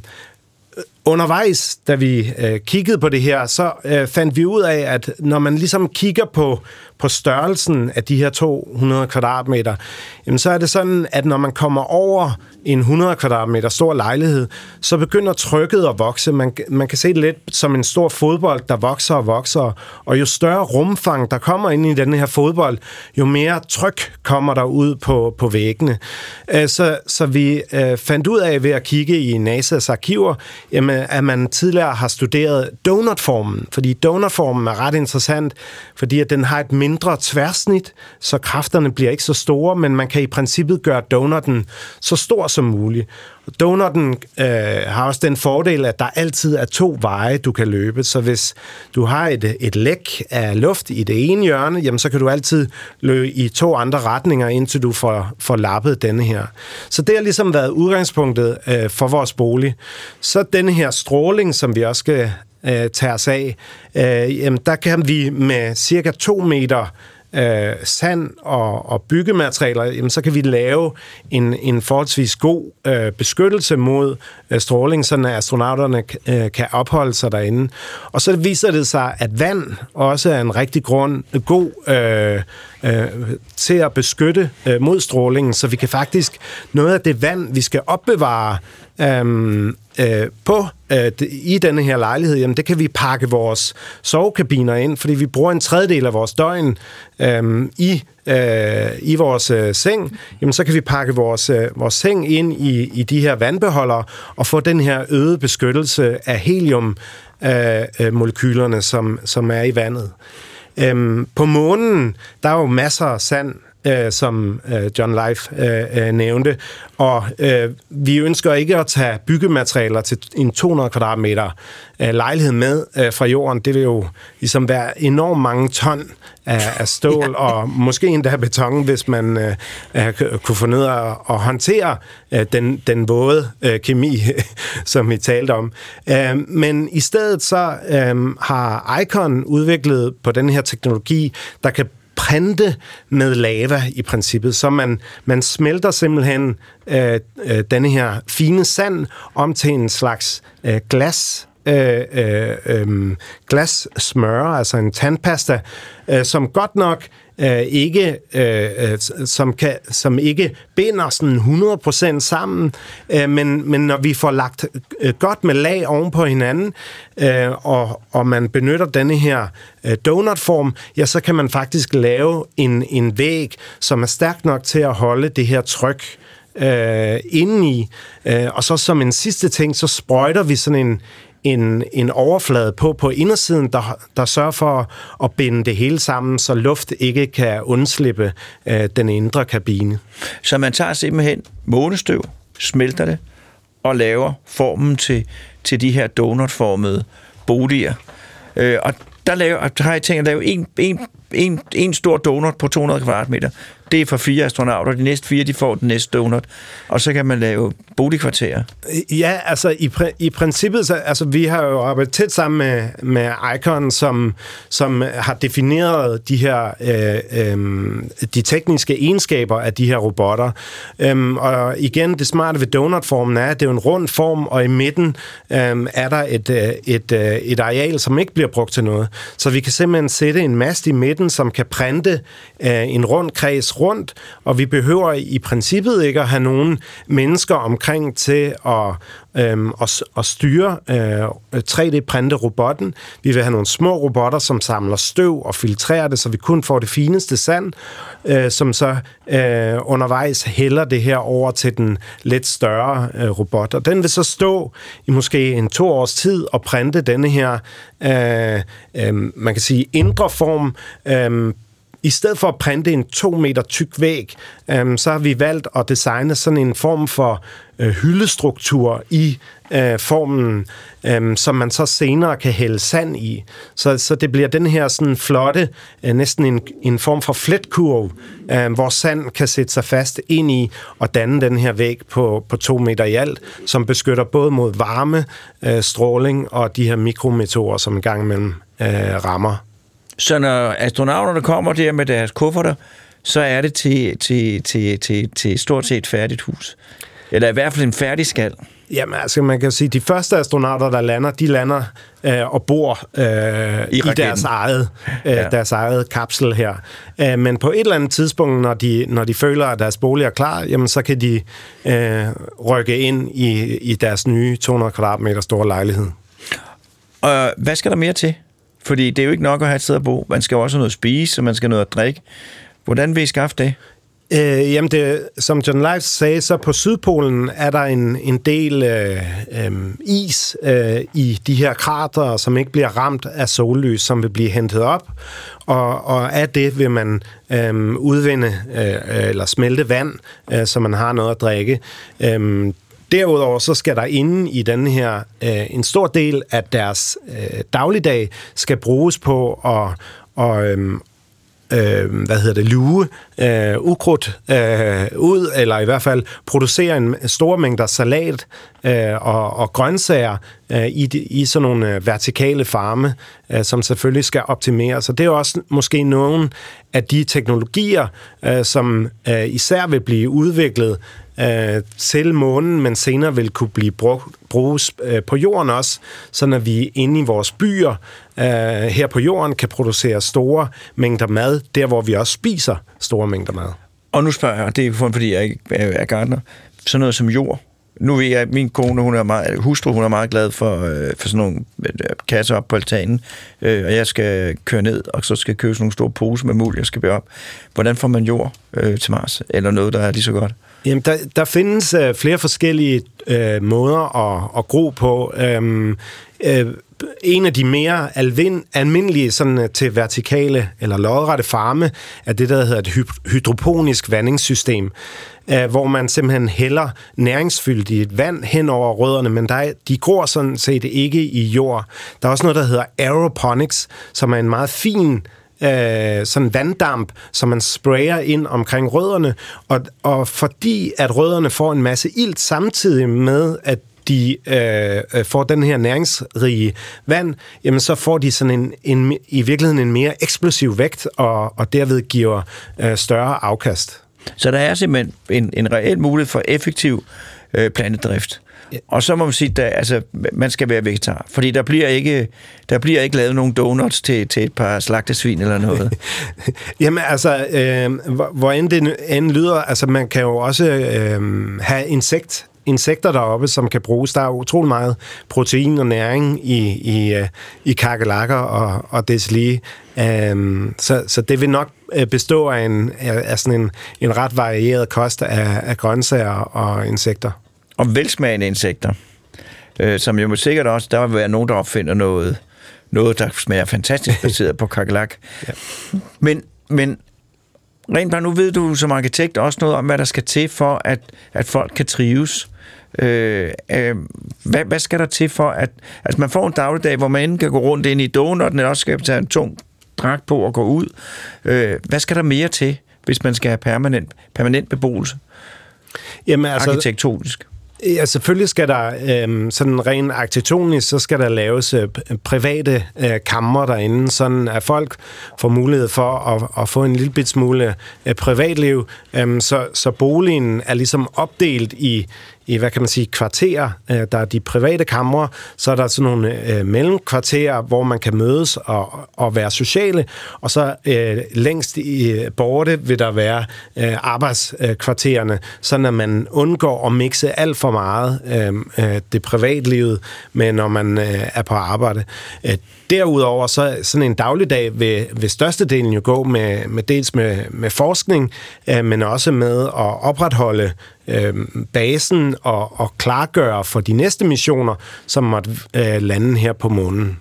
undervejs, da vi øh, kiggede på det her, så øh, fandt vi ud af, at når man ligesom kigger på, på størrelsen af de her 200 kvadratmeter, jamen så er det sådan, at når man kommer over en 100 kvadratmeter stor lejlighed, så begynder trykket at vokse. Man, man kan se det lidt som en stor fodbold, der vokser og vokser, og jo større rumfang, der kommer ind i den her fodbold, jo mere tryk kommer der ud på, på væggene. Øh, så, så vi øh, fandt ud af ved at kigge i NASA's arkiver, jamen, Øh, at man tidligere har studeret donutformen, fordi donutformen er ret interessant, fordi at den har et mindre tværsnit, så kræfterne bliver ikke så store, men man kan i princippet gøre donutten så stor som muligt. Donutten øh, har også den fordel, at der altid er to veje, du kan løbe. Så hvis du har et, et læk af luft i det ene hjørne, jamen så kan du altid løbe i to andre retninger, indtil du får, får lappet denne her. Så det har ligesom været udgangspunktet øh, for vores bolig. Så denne her stråling, som vi også skal øh, tage os af, øh, jamen der kan vi med cirka to meter øh, sand og, og byggematerialer, jamen, så kan vi lave en, en forholdsvis god øh, beskyttelse mod øh, stråling, så astronauterne øh, kan opholde sig derinde. Og så viser det sig, at vand også er en rigtig grund, øh, god øh, øh, til at beskytte øh, mod strålingen, så vi kan faktisk noget af det vand, vi skal opbevare øhm, øh, på øh, i denne her lejlighed, jamen det kan vi pakke vores sovekabiner ind, fordi vi bruger en tredjedel af vores døgn øh, i øh, i vores øh, seng, jamen så kan vi pakke vores, øh, vores seng ind i, i de her vandbeholdere og få den her øgede beskyttelse af heliummolekylerne, øh, øh som, som er i vandet. Øhm, på månen, der er jo masser af sand, øh, som øh, John Life øh, øh, nævnte. Og øh, vi ønsker ikke at tage byggematerialer til en 200 kvadratmeter øh, lejlighed med øh, fra jorden. Det vil jo ligesom være enormt mange ton af, af stål <laughs> ja. og måske endda beton, hvis man øh, øh, kunne få ned at, at håndtere øh, den, den våde øh, kemi, <laughs> som vi talte om. Øh, men i stedet så øh, har Icon udviklet på den her teknologi, der kan printe med lava i princippet, så man, man smelter simpelthen øh, øh, denne her fine sand om til en slags øh, glas øh, øh, øh, glassmør, altså en tandpasta, øh, som godt nok øh, ikke, øh, øh som, kan, som ikke binder sådan 100% sammen, øh, men, men når vi får lagt øh, godt med lag oven på hinanden, øh, og, og man benytter denne her øh, donutform, ja, så kan man faktisk lave en, en væg, som er stærk nok til at holde det her tryk øh, indeni. Øh, og så som en sidste ting, så sprøjter vi sådan en, en, en overflade på på indersiden, der, der sørger for at binde det hele sammen, så luft ikke kan undslippe øh, den indre kabine. Så man tager simpelthen månestøv, smelter det, og laver formen til, til de her donutformede boliger. Øh, og der, laver, der har jeg tænkt at lave en, en, en, en stor donut på 200 kvadratmeter det er for fire astronauter. De næste fire, de får den næste donut. Og så kan man lave boligkvarterer. Ja, altså i, pr- i princippet, så, altså vi har jo arbejdet tæt sammen med, med Icon, som, som har defineret de her øh, øh, de tekniske egenskaber af de her robotter. Øhm, og igen, det smarte ved donutformen er, at det er en rund form, og i midten øh, er der et, øh, et, øh, et areal, som ikke bliver brugt til noget. Så vi kan simpelthen sætte en mast i midten, som kan printe øh, en rund kreds rundt, og vi behøver i princippet ikke at have nogen mennesker omkring til at, øhm, at, at styre øh, 3D-printe robotten. Vi vil have nogle små robotter, som samler støv og filtrerer det, så vi kun får det fineste sand, øh, som så øh, undervejs hælder det her over til den lidt større øh, robot. Og den vil så stå i måske en to års tid og printe denne her, øh, øh, man kan sige, indre form øh, i stedet for at printe en 2 meter tyk væg, øhm, så har vi valgt at designe sådan en form for øh, hyldestruktur i øh, formen, øh, som man så senere kan hælde sand i. Så, så det bliver den her sådan flotte, øh, næsten en, en form for fletkurve, øh, hvor sand kan sætte sig fast ind i og danne den her væg på, på to meter i alt, som beskytter både mod varme, øh, stråling og de her mikrometeorer, som en gang imellem øh, rammer. Så når astronauterne kommer der med deres kufferter, så er det til, til, til, til, til stort set færdigt hus. Eller i hvert fald en færdig skal. Jamen, altså man kan sige, at de første astronauter, der lander, de lander øh, og bor øh, I, i deres eget, øh, ja. deres eget kapsel her. Øh, men på et eller andet tidspunkt, når de, når de føler, at deres bolig er klar, jamen så kan de øh, rykke ind i, i deres nye 200 kvadratmeter store lejlighed. Og hvad skal der mere til? Fordi det er jo ikke nok at have et sted at bo. Man skal jo også have noget at spise, og man skal have noget at drikke. Hvordan vil I skaffe det? Øh, jamen, det, som John Lives sagde, så på Sydpolen er der en, en del øh, øh, is øh, i de her krater, som ikke bliver ramt af sollys, som vil blive hentet op. Og, og af det vil man øh, udvinde øh, eller smelte vand, øh, så man har noget at drikke. Øh, Derudover så skal der inde i den her øh, en stor del af deres øh, dagligdag skal bruges på at og, øhm, øh, hvad hedder det, luge øh, ukrudt øh, ud, eller i hvert fald producere en stor mængder salat øh, og, og grøntsager øh, i, i sådan nogle øh, vertikale farme, øh, som selvfølgelig skal optimeres. Så det er også måske nogle af de teknologier, øh, som øh, især vil blive udviklet øh, til månen, men senere vil kunne blive brugt, bruges øh, på jorden også, så når vi inde i vores byer øh, her på jorden kan producere store mængder mad, der hvor vi også spiser store mængder mad. Og nu spørger jeg, det er fordi jeg er gartner, sådan noget som jord. Nu ved jeg, at min kone, hun er meget, hustru, hun er meget glad for, øh, for sådan nogle øh, kasser op på altanen, øh, og jeg skal køre ned, og så skal jeg købe sådan nogle store poser med mul, jeg skal bære op. Hvordan får man jord øh, til Mars? Eller noget, der er lige så godt? Jamen, der, der findes øh, flere forskellige øh, måder at, at gro på. Øhm, øh, en af de mere alvin, almindelige sådan, øh, til vertikale eller lodrette farme er det, der hedder et hydroponisk vandingssystem, øh, hvor man simpelthen hælder næringsfyldigt vand hen over rødderne, men der er, de gror sådan set ikke i jord. Der er også noget, der hedder aeroponics, som er en meget fin øh, sådan vanddamp, som man sprayer ind omkring rødderne, og, og fordi at rødderne får en masse ilt samtidig med, at de øh, øh, får den her næringsrige vand, jamen så får de sådan en, en i virkeligheden en mere eksplosiv vægt, og, og derved giver øh, større afkast. Så der er simpelthen en, en reel mulighed for effektiv øh, plantedrift. Ja. Og så må man sige, at altså, man skal være vegetar, fordi der bliver ikke, der bliver ikke lavet nogen donuts til, til et par slagtesvin eller noget. <laughs> Jamen altså, øh, hvor end det end lyder, altså man kan jo også øh, have insekt insekter deroppe, som kan bruges. Der er utrolig meget protein og næring i, i, øh, i kakelakker og, og deslige. Um, så, så det vil nok øh, bestå af, en, af sådan en, en ret varieret kost af, af grøntsager og insekter. Og velsmagende insekter, øh, som jo sikkert også, der vil være nogen, der opfinder noget, noget der smager fantastisk <laughs> baseret på kakelak. Ja. Men, men rent bare nu ved du som arkitekt også noget om, hvad der skal til for, at, at folk kan trives. Øh, øh, hvad, hvad skal der til for, at altså man får en dagligdag, hvor man enten kan gå rundt ind i donutten, eller også skal tage en tung dragt på og gå ud. Øh, hvad skal der mere til, hvis man skal have permanent, permanent beboelse? Jamen, altså, Arkitektonisk. Ja, selvfølgelig skal der, øh, sådan rent arkitektonisk, så skal der laves øh, private øh, kammer derinde, sådan at folk får mulighed for at, at få en lille bit smule øh, privatliv, øh, så, så boligen er ligesom opdelt i, i, hvad kan man sige, kvarterer. Øh, der er de private kamre, så er der sådan nogle øh, mellemkvarterer, hvor man kan mødes og, og være sociale, og så øh, længst i øh, borte vil der være øh, arbejdskvartererne, sådan at man undgår at mixe alt for meget øh, øh, det privatlivet med, når man øh, er på arbejde. Øh, derudover, så sådan en dagligdag vil, vil størstedelen jo gå med, med dels med, med forskning, øh, men også med at opretholde øh, basen og, og klargøre for de næste missioner, som måtte øh, lande her på månen.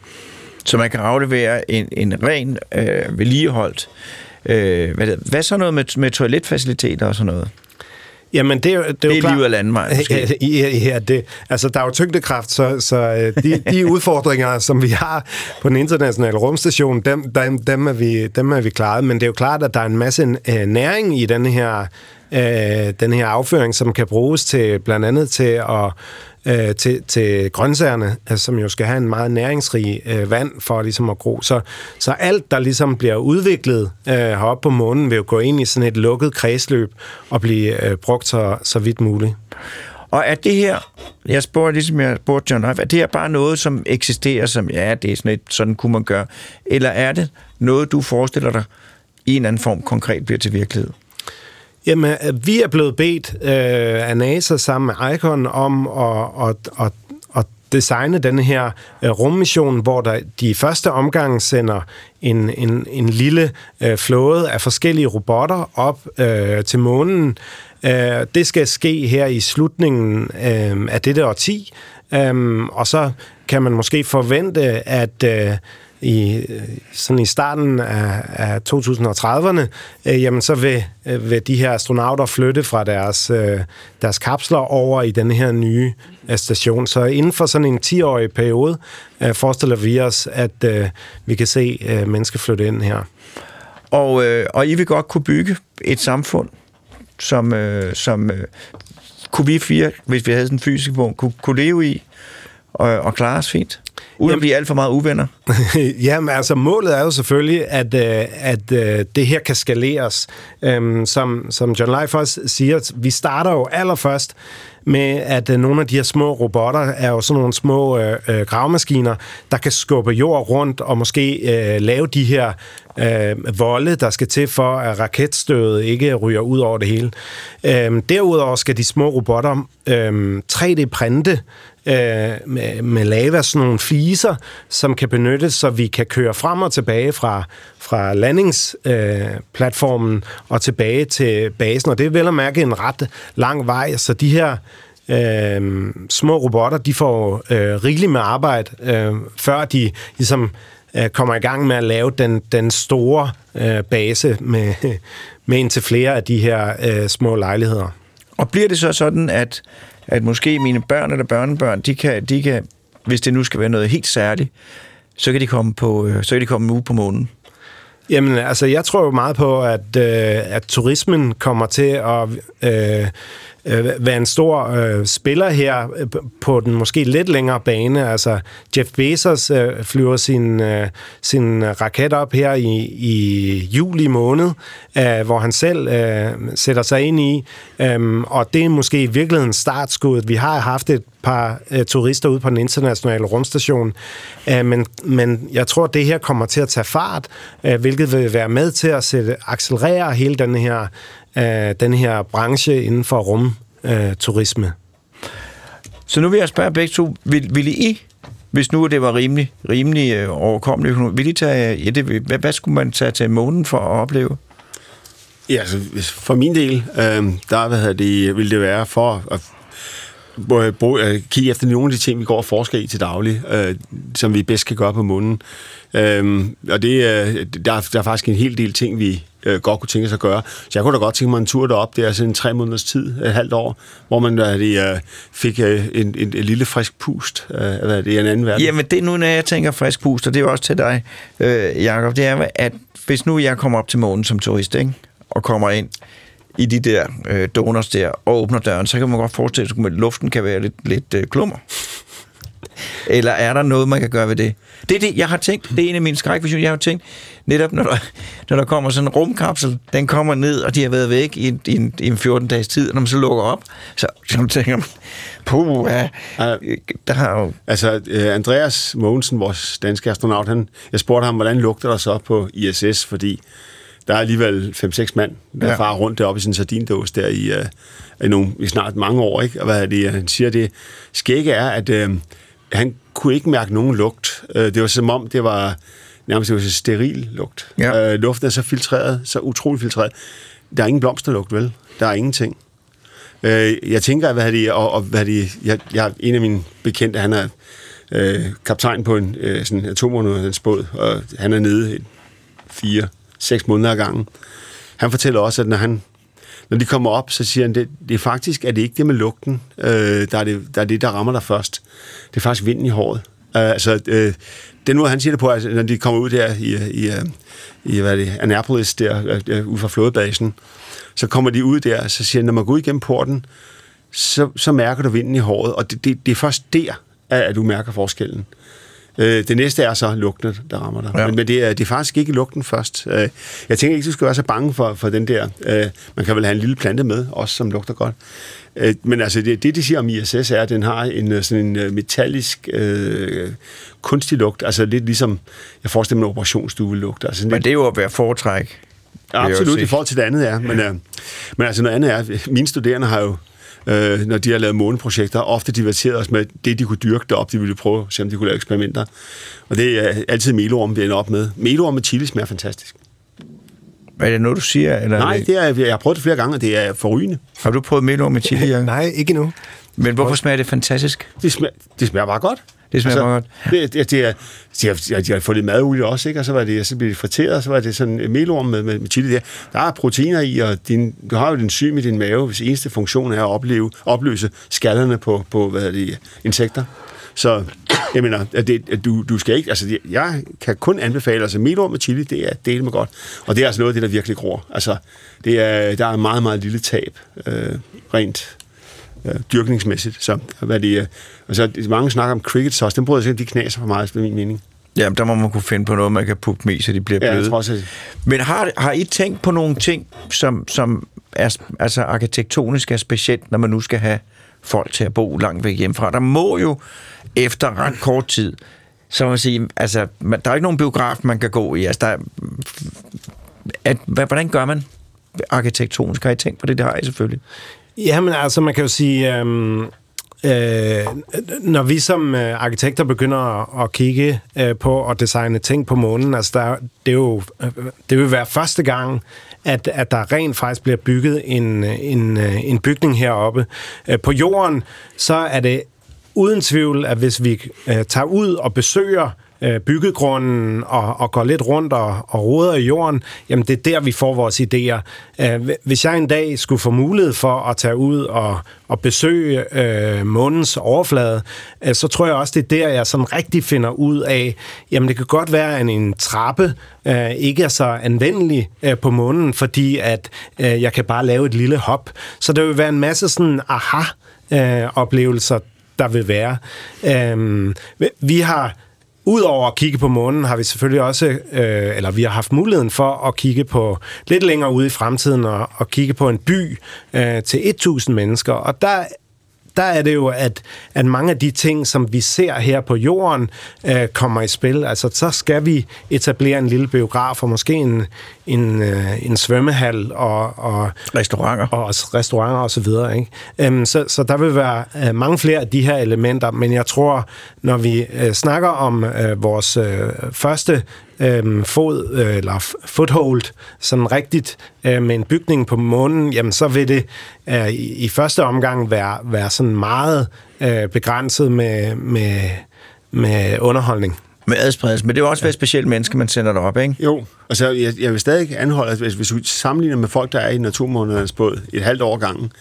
Så man kan aflevere en, en ren øh, vedligeholdt øh, hvad, det, hvad så noget med, med toiletfaciliteter og sådan noget? Jamen, det er jo, det er det er klart. af landvejen, måske. Ja, ja, det, altså, der er jo tyngdekraft, så, så øh, de, de <laughs> udfordringer, som vi har på den internationale rumstation, dem, dem, dem, er vi, dem er vi klaret. Men det er jo klart, at der er en masse øh, næring i den her, øh, den her afføring, som kan bruges til blandt andet til at øh, til, til grøntsagerne, altså, som jo skal have en meget næringsrig øh, vand for ligesom at gro. Så, så alt, der ligesom bliver udviklet øh, heroppe på månen, vil jo gå ind i sådan et lukket kredsløb og blive øh, brugt så, så vidt muligt. Og er det her, jeg spurgte ligesom jeg spurgte John Huff, er det her bare noget, som eksisterer som, ja, det er sådan et, sådan kunne man gøre, eller er det noget, du forestiller dig i en anden form konkret bliver til virkelighed? Jamen, øh, vi er blevet bedt øh, af NASA sammen med Icon om at, at, at, at designe denne her øh, rummission, hvor der de første omgang sender en, en, en lille øh, flåde af forskellige robotter op øh, til månen. Øh, det skal ske her i slutningen øh, af dette årti, øh, og så kan man måske forvente, at øh, i, sådan i starten af, af 2030'erne, øh, jamen så vil, øh, vil de her astronauter flytte fra deres, øh, deres kapsler over i den her nye øh, station. Så inden for sådan en 10-årig periode øh, forestiller vi os, at øh, vi kan se øh, mennesker flytte ind her. Og, øh, og I vil godt kunne bygge et samfund, som, øh, som øh, kunne vi fire, hvis vi havde sådan en fysisk vogn, kunne, kunne leve i og, og klare os fint? Uden at blive alt for meget uvenner? <laughs> Jamen altså, målet er jo selvfølgelig, at, øh, at øh, det her kan skaleres. Øhm, som, som John Life også siger, vi starter jo allerførst med, at øh, nogle af de her små robotter er jo sådan nogle små øh, øh, gravmaskiner, der kan skubbe jord rundt og måske øh, lave de her øh, volde, der skal til for, at raketstødet ikke ryger ud over det hele. Øh, derudover skal de små robotter øh, 3D-printe øh, med, med lava, sådan nogle fliser, som kan benyttes, så vi kan køre frem og tilbage fra, fra landingsplatformen øh, og tilbage til basen. Og det er vel at mærke en ret lang vej, så de her øh, små robotter, de får øh, rigeligt med arbejde, øh, før de ligesom øh, kommer i gang med at lave den, den store øh, base med, <laughs> med indtil flere af de her øh, små lejligheder. Og bliver det så sådan, at, at måske mine børn eller børnebørn, de kan, de kan, hvis det nu skal være noget helt særligt, så kan de komme, på, øh, så kan de komme en uge på månen? Jamen, altså, jeg tror jo meget på, at, øh, at turismen kommer til at øh, øh, være en stor øh, spiller her øh, på den måske lidt længere bane. Altså, Jeff Bezos øh, flyver sin, øh, sin raket op her i, i juli måned, øh, hvor han selv øh, sætter sig ind i, øh, og det er måske i virkeligheden startskuddet. Vi har haft et par øh, turister ude på den internationale rumstation, øh, men, men jeg tror, at det her kommer til at tage fart, øh, hvilket vil være med til at sætte, accelerere hele den her øh, den her branche inden for rumturisme. Øh, Så nu vil jeg spørge begge to, vil, vil I, hvis nu det var rimelig, rimelig øh, overkommeligt, vil I tage, ja, det, hvad, hvad skulle man tage til månen for at opleve? Ja, altså, hvis- for min del, øh, der hvad hedder det, vil det være for at bruge, øh, kigge efter nogle af de ting, vi går og forsker i til daglig, øh, som vi bedst kan gøre på munden. Øh, og det, øh, der, er- der er faktisk en hel del ting, vi øh, godt kunne tænke sig at gøre. Så jeg kunne da godt tænke mig en tur derop, det er altså en tre måneders tid, et halvt år, hvor man hvad det, øh, fik øh, en, en, en, lille frisk pust øh, hvad er det, en anden verden. Jamen, det er nu, når jeg tænker frisk pust, og det er jo også til dig, øh, Jacob, det er, at hvis nu jeg kommer op til månen som turist, ikke? og kommer ind i de der øh, donors der, og åbner døren, så kan man godt forestille sig, at luften kan være lidt, lidt øh, klummer. Eller er der noget, man kan gøre ved det? Det er det, jeg har tænkt. Det er en af mine skrækvisioner. Jeg har tænkt, netop når der, når der kommer sådan en rumkapsel, den kommer ned, og de har været væk i en, i en, i en 14-dages tid, og når man så lukker op, så, så tænker man, puh, ja, der har jo... Altså, øh, Andreas Mogensen, vores danske astronaut, han, jeg spurgte ham, hvordan lugter der så på ISS, fordi der er alligevel 5-6 mand, der Ja. ja. farer rundt deroppe i sin sardindås der i, øh, i, nogle, i snart mange år, ikke? Og hvad er det, han siger, det skægge er, at øh, han kunne ikke mærke nogen lugt. Øh, det var som om, det var nærmest det var så steril lugt. Ja. Øh, luften er så filtreret, så utrolig filtreret. Der er ingen blomsterlugt, vel? Der er ingenting. Øh, jeg tænker, hvad det, og, og hvad det, jeg, jeg, en af mine bekendte, han er øh, kaptajn på en øh, sådan atomundens båd, og han er nede fire, seks måneder ad gangen. Han fortæller også, at når han når de kommer op, så siger han, det, det er faktisk, er det ikke det med lugten, øh, der, er det, der er det, der rammer dig først. Det er faktisk vinden i håret. Øh, altså, øh, den måde, han siger det på, altså, når de kommer ud der i, i, øh, i hvad er det, Annapolis, der, øh, øh ude fra flådebasen, så kommer de ud der, og så siger han, når man går ud igennem porten, så, så mærker du vinden i håret, og det, det, det er først der, at du mærker forskellen. Øh, det næste er så lugten, der rammer dig. Ja. Men, men det, er, det er faktisk ikke lugten først. Øh, jeg tænker ikke, du skal være så bange for, for den der. Øh, man kan vel have en lille plante med, også som lugter godt. Øh, men altså, det, det, de siger om ISS, er, at den har en øh, sådan en øh, metallisk, øh, kunstig lugt. Altså lidt ligesom, jeg forestiller mig en operationsstue lugt. Altså Men lidt, det er jo at være foretræk. Ja, absolut, i forhold til det andet, ja. Men, øh, men altså noget andet er, mine studerende har jo, øh, når de har lavet måneprojekter, ofte diverteret os med det, de kunne dyrke derop. De ville prøve, se om de kunne lave eksperimenter. Og det er altid melorm, vi ender op med. Melorm med chili smager fantastisk. Er det noget, du siger? Eller Nej, det er, jeg har prøvet det flere gange, og det er forrygende. Har du prøvet melon med chili? Jacob? Nej, ikke endnu. Men hvorfor smager det fantastisk? Det smager, det smager bare godt. Det smager bare godt. Det, det, det er, de, har, de, har, de har fået lidt madolie også, ikke? og så, var det, så blev det friteret, og så var det sådan en melorm med, med, med chili der. Der er proteiner i, og din, du har jo et enzym i din mave, hvis eneste funktion er at opleve, opløse skallerne på, på hvad hedder det, insekter. Så jeg mener, at det, at du, du skal ikke... Altså, jeg kan kun anbefale, altså melorm med chili, det er delt med godt. Og det er altså noget af det, der virkelig gror. Altså, det er, der er meget, meget lille tab, øh, rent øh, dyrkningsmæssigt. Så, hvad det, er. og så mange snakker om cricket sauce, den bryder sig de knaser for meget, efter min mening. Jamen, der må man kunne finde på noget, man kan putte i, så de bliver Ja, jeg bløde. tror også, Men har, har I tænkt på nogle ting, som, som er altså arkitektonisk er specielt, når man nu skal have folk til at bo langt væk hjemmefra? Der må jo efter ret kort tid, så man sige, altså, man, der er ikke nogen biograf, man kan gå i. Altså, der er, at, hvad- hvordan gør man arkitektonisk? Har I tænkt på det? Det har I selvfølgelig. Jamen altså, man kan jo sige, øhm, øh, når vi som øh, arkitekter begynder at, at kigge øh, på at designe ting på månen, altså der, det, er jo, øh, det vil være første gang, at, at der rent faktisk bliver bygget en, en, øh, en bygning heroppe. Øh, på jorden, så er det uden tvivl, at hvis vi øh, tager ud og besøger øh, byggegrunden og, og går lidt rundt og, og roder i jorden, jamen det er der, vi får vores idéer. Øh, hvis jeg en dag skulle få mulighed for at tage ud og, og besøge øh, månens overflade, øh, så tror jeg også, det er der, jeg sådan rigtig finder ud af, jamen det kan godt være, at en trappe øh, ikke er så anvendelig øh, på månen, fordi at øh, jeg kan bare lave et lille hop. Så der vil være en masse sådan aha øh, oplevelser, der vil være. Øh, vi har Udover at kigge på månen, har vi selvfølgelig også, øh, eller vi har haft muligheden for at kigge på lidt længere ude i fremtiden og, og kigge på en by øh, til 1000 mennesker. Og der der er det jo, at, at mange af de ting, som vi ser her på jorden, øh, kommer i spil. Altså, så skal vi etablere en lille biograf, og måske en, en, øh, en svømmehal, og, og restauranter. Og restauranter og så videre. Ikke? Øhm, så, så der vil være øh, mange flere af de her elementer, men jeg tror, når vi øh, snakker om øh, vores øh, første øh, fod, øh, eller foothold, sådan rigtigt øh, med en bygning på månen, jamen så vil det øh, i, i første omgang være, være sådan meget øh, begrænset med, med, med underholdning. Med adspredelse, men det er jo også være specielt menneske, man sender derop, ikke? Jo, altså jeg, jeg vil stadig anholde, at hvis, hvis vi sammenligner med folk, der er i naturmånedernes båd et halvt år gangen,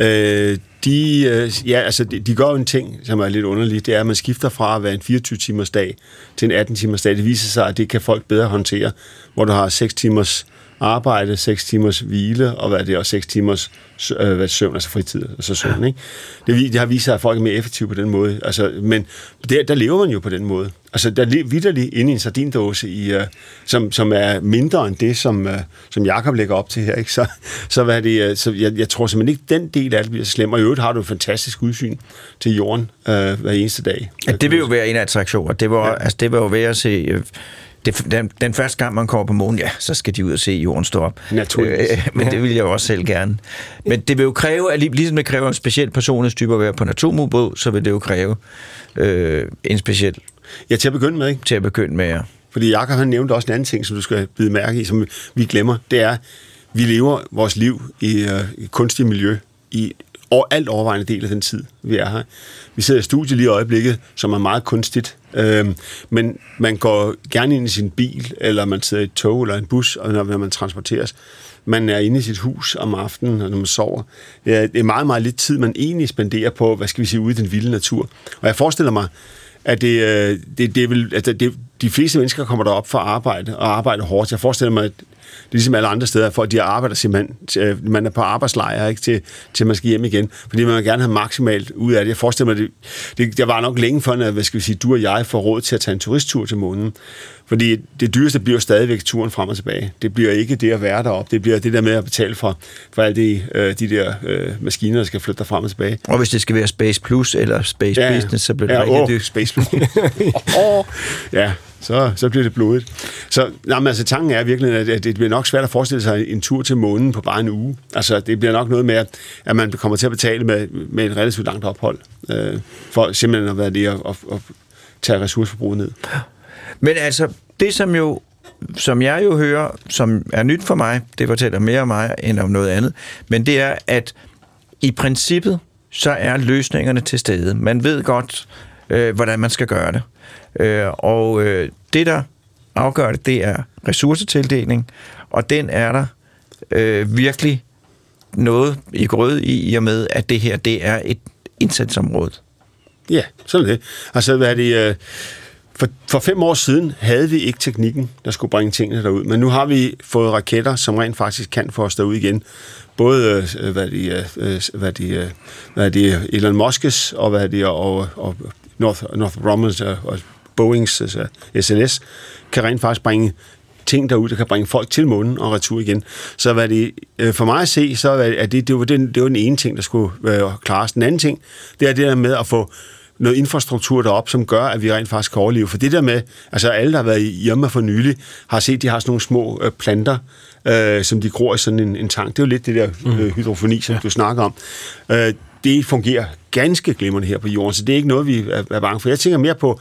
øh, de, øh, ja, altså, de, de gør jo en ting, som er lidt underligt, det er, at man skifter fra at være en 24-timers dag til en 18-timers dag. Det viser sig, at det kan folk bedre håndtere, hvor du har 6 timers arbejde, 6 timers hvile, og hvad er det, og 6 timers øh, hvad, søvn, altså fritid, altså søvn, ikke? Det, det har vist sig, at folk er mere effektive på den måde, altså, men der, der lever man jo på den måde. Altså, der er vidderligt inde i en sardindåse, i, uh, som, som er mindre end det, som, uh, som Jakob lægger op til her, ikke? Så, så, hvad det, uh, så jeg, jeg tror simpelthen ikke, den del af det bliver slem, og i øvrigt har du et fantastisk udsyn til jorden uh, hver eneste dag. Ja, det vil jo være en attraktion, og det var, ja. altså, det var jo være at se... Uh, det, den, den første gang, man kommer på månen, ja, så skal de ud og se jorden stå op. Naturligvis. Øh, men det vil jeg også selv gerne. Men det vil jo kræve, at ligesom det kræver en speciel personlighedstype at være på en atomubåd, så vil det jo kræve øh, en speciel... Ja, til at begynde med, ikke? Til at begynde med, ja. Fordi Jakob han nævnte også en anden ting, som du skal bide mærke i, som vi glemmer. Det er, vi lever vores liv i, øh, i kunstigt miljø i og alt overvejende del af den tid, vi er her. Vi sidder i studiet lige i øjeblikket, som er meget kunstigt, øh, men man går gerne ind i sin bil, eller man sidder i et tog eller en bus, og når man transporteres. Man er inde i sit hus om aftenen, og når man sover. Det er meget, meget lidt tid, man egentlig spenderer på, hvad skal vi sige, ude i den vilde natur. Og jeg forestiller mig, at det, øh, det, det vil, at det, de fleste mennesker kommer derop for at arbejde, og arbejde hårdt. Jeg forestiller mig, at det er ligesom alle andre steder, for de arbejder simpelthen, man er på arbejdslejr, ikke, til, til man skal hjem igen, fordi man vil gerne have maksimalt ud af det. Jeg forestiller mig, det, det, det var nok længe før, at hvad skal vi sige, du og jeg får råd til at tage en turisttur til månen. Fordi det dyreste bliver stadigvæk turen frem og tilbage. Det bliver ikke det at være deroppe. Det bliver det der med at betale for, for alle de, øh, de der øh, maskiner, der skal flytte dig frem og tilbage. Og hvis det skal være Space Plus eller Space ja, Business, så bliver det ja, rigtig dyrt. Space Plus. oh, <laughs> ja, så, så bliver det blodigt. Så jamen, altså, tanken er virkelig, at det bliver nok svært at forestille sig en tur til månen på bare en uge. Altså, det bliver nok noget med, at man kommer til at betale med, med et relativt langt ophold, øh, for simpelthen at være det og, og, at tage ressourceforbruget ned. Men altså, det som jo som jeg jo hører, som er nyt for mig, det fortæller mere om mig end om noget andet, men det er, at i princippet, så er løsningerne til stede. Man ved godt, øh, hvordan man skal gøre det. Øh, og øh, det, der afgør det, det er ressourcetildeling, og den er der øh, virkelig noget i grød i, i og med, at det her, det er et indsatsområde. Ja, sådan er det. Altså, hvad er det... Øh for, for fem år siden havde vi ikke teknikken, der skulle bringe tingene derud, men nu har vi fået raketter, som rent faktisk kan få os derud igen. Både øh, hvad de, øh, øh, hvad de, øh, hvad de Elon Musk's og hvad de og, og North, North Grumman's og, og Boeings altså SLS kan rent faktisk bringe ting derud, der kan bringe folk til månen og retur igen. Så hvad det, for mig at se, så er det, det, var den, det var den ene ting, der skulle klares. Den anden ting, det er det der med at få noget infrastruktur derop, som gør, at vi rent faktisk kan overleve. For det der med, altså alle, der har været hjemme for nylig, har set, at de har sådan nogle små øh, planter, øh, som de gror i sådan en, en tank. Det er jo lidt det der øh, hydrofoni, som ja. du snakker om. Øh, det fungerer ganske glimrende her på jorden, så det er ikke noget, vi er, er bange for. Jeg tænker mere på,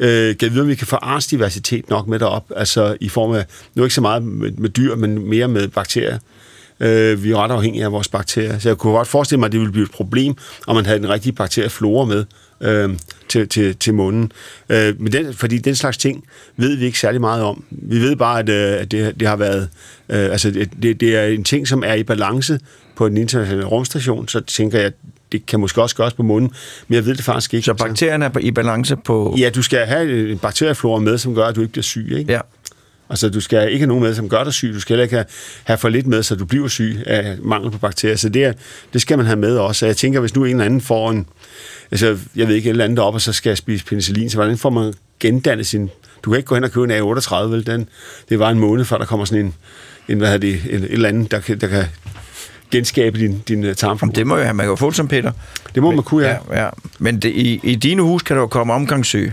øh, kan vi vide, om vi kan få artsdiversitet nok med derop, altså i form af, nu ikke så meget med, med dyr, men mere med bakterier. Øh, vi er ret afhængige af vores bakterier, så jeg kunne godt forestille mig, at det ville blive et problem, om man havde den rigtige bakterieflora med øh, til, til, til munden. Øh, men den, fordi den slags ting ved vi ikke særlig meget om. Vi ved bare, at, øh, at det, det har været... Øh, altså, det, det er en ting, som er i balance på den internationale rumstation, så tænker jeg, at det kan måske også gøres på munden, men jeg ved det faktisk ikke. Så bakterierne er i balance på... Ja, du skal have en bakterieflora med, som gør, at du ikke bliver syg, ikke? Ja. Altså, du skal ikke have nogen med, som gør dig syg. Du skal heller ikke have, have for lidt med, så du bliver syg af mangel på bakterier. Så det, er, det skal man have med også. Så jeg tænker, hvis nu en eller anden får en... Altså, jeg ved ikke, et eller andet op, og så skal jeg spise penicillin, så hvordan får man gendannet sin... Du kan ikke gå hen og købe en A38, vel? Den, det var en måned, før der kommer sådan en, en hvad hedder det, en, et eller andet, der kan, der kan genskabe din, din tarmflora. Det må jo have, man kan jo få det som Peter. Det må man kunne, ja. ja, ja. Men det, i, i dine hus kan der jo komme omgangssø.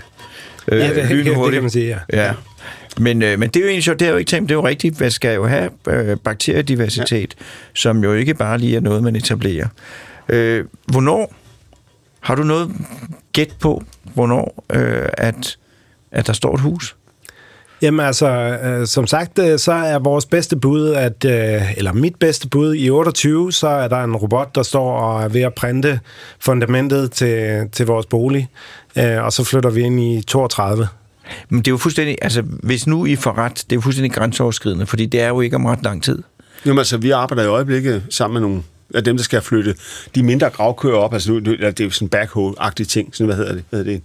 Øh, ja, det, det, det kan man sige, ja. ja. Men, øh, men det er jo egentlig sjovt, det er jo ikke tænkt, det er jo rigtigt, man skal jo have øh, bakteriediversitet, ja. som jo ikke bare lige er noget, man etablerer. Øh, hvornår, har du noget gæt på, hvornår øh, at, at der står et hus? Jamen altså, øh, som sagt, øh, så er vores bedste bud, at, øh, eller mit bedste bud, i 28, så er der en robot, der står og er ved at printe fundamentet til, til vores bolig, øh, og så flytter vi ind i 32. Men det er jo fuldstændig, altså hvis nu I får ret, det er jo fuldstændig grænseoverskridende, fordi det er jo ikke om ret lang tid. Jamen altså, vi arbejder i øjeblikket sammen med nogle af dem, der skal flytte de mindre gravkøer op, altså nu, det er jo sådan en backhoe-agtig ting, sådan, hvad hedder det? Hvad hedder det?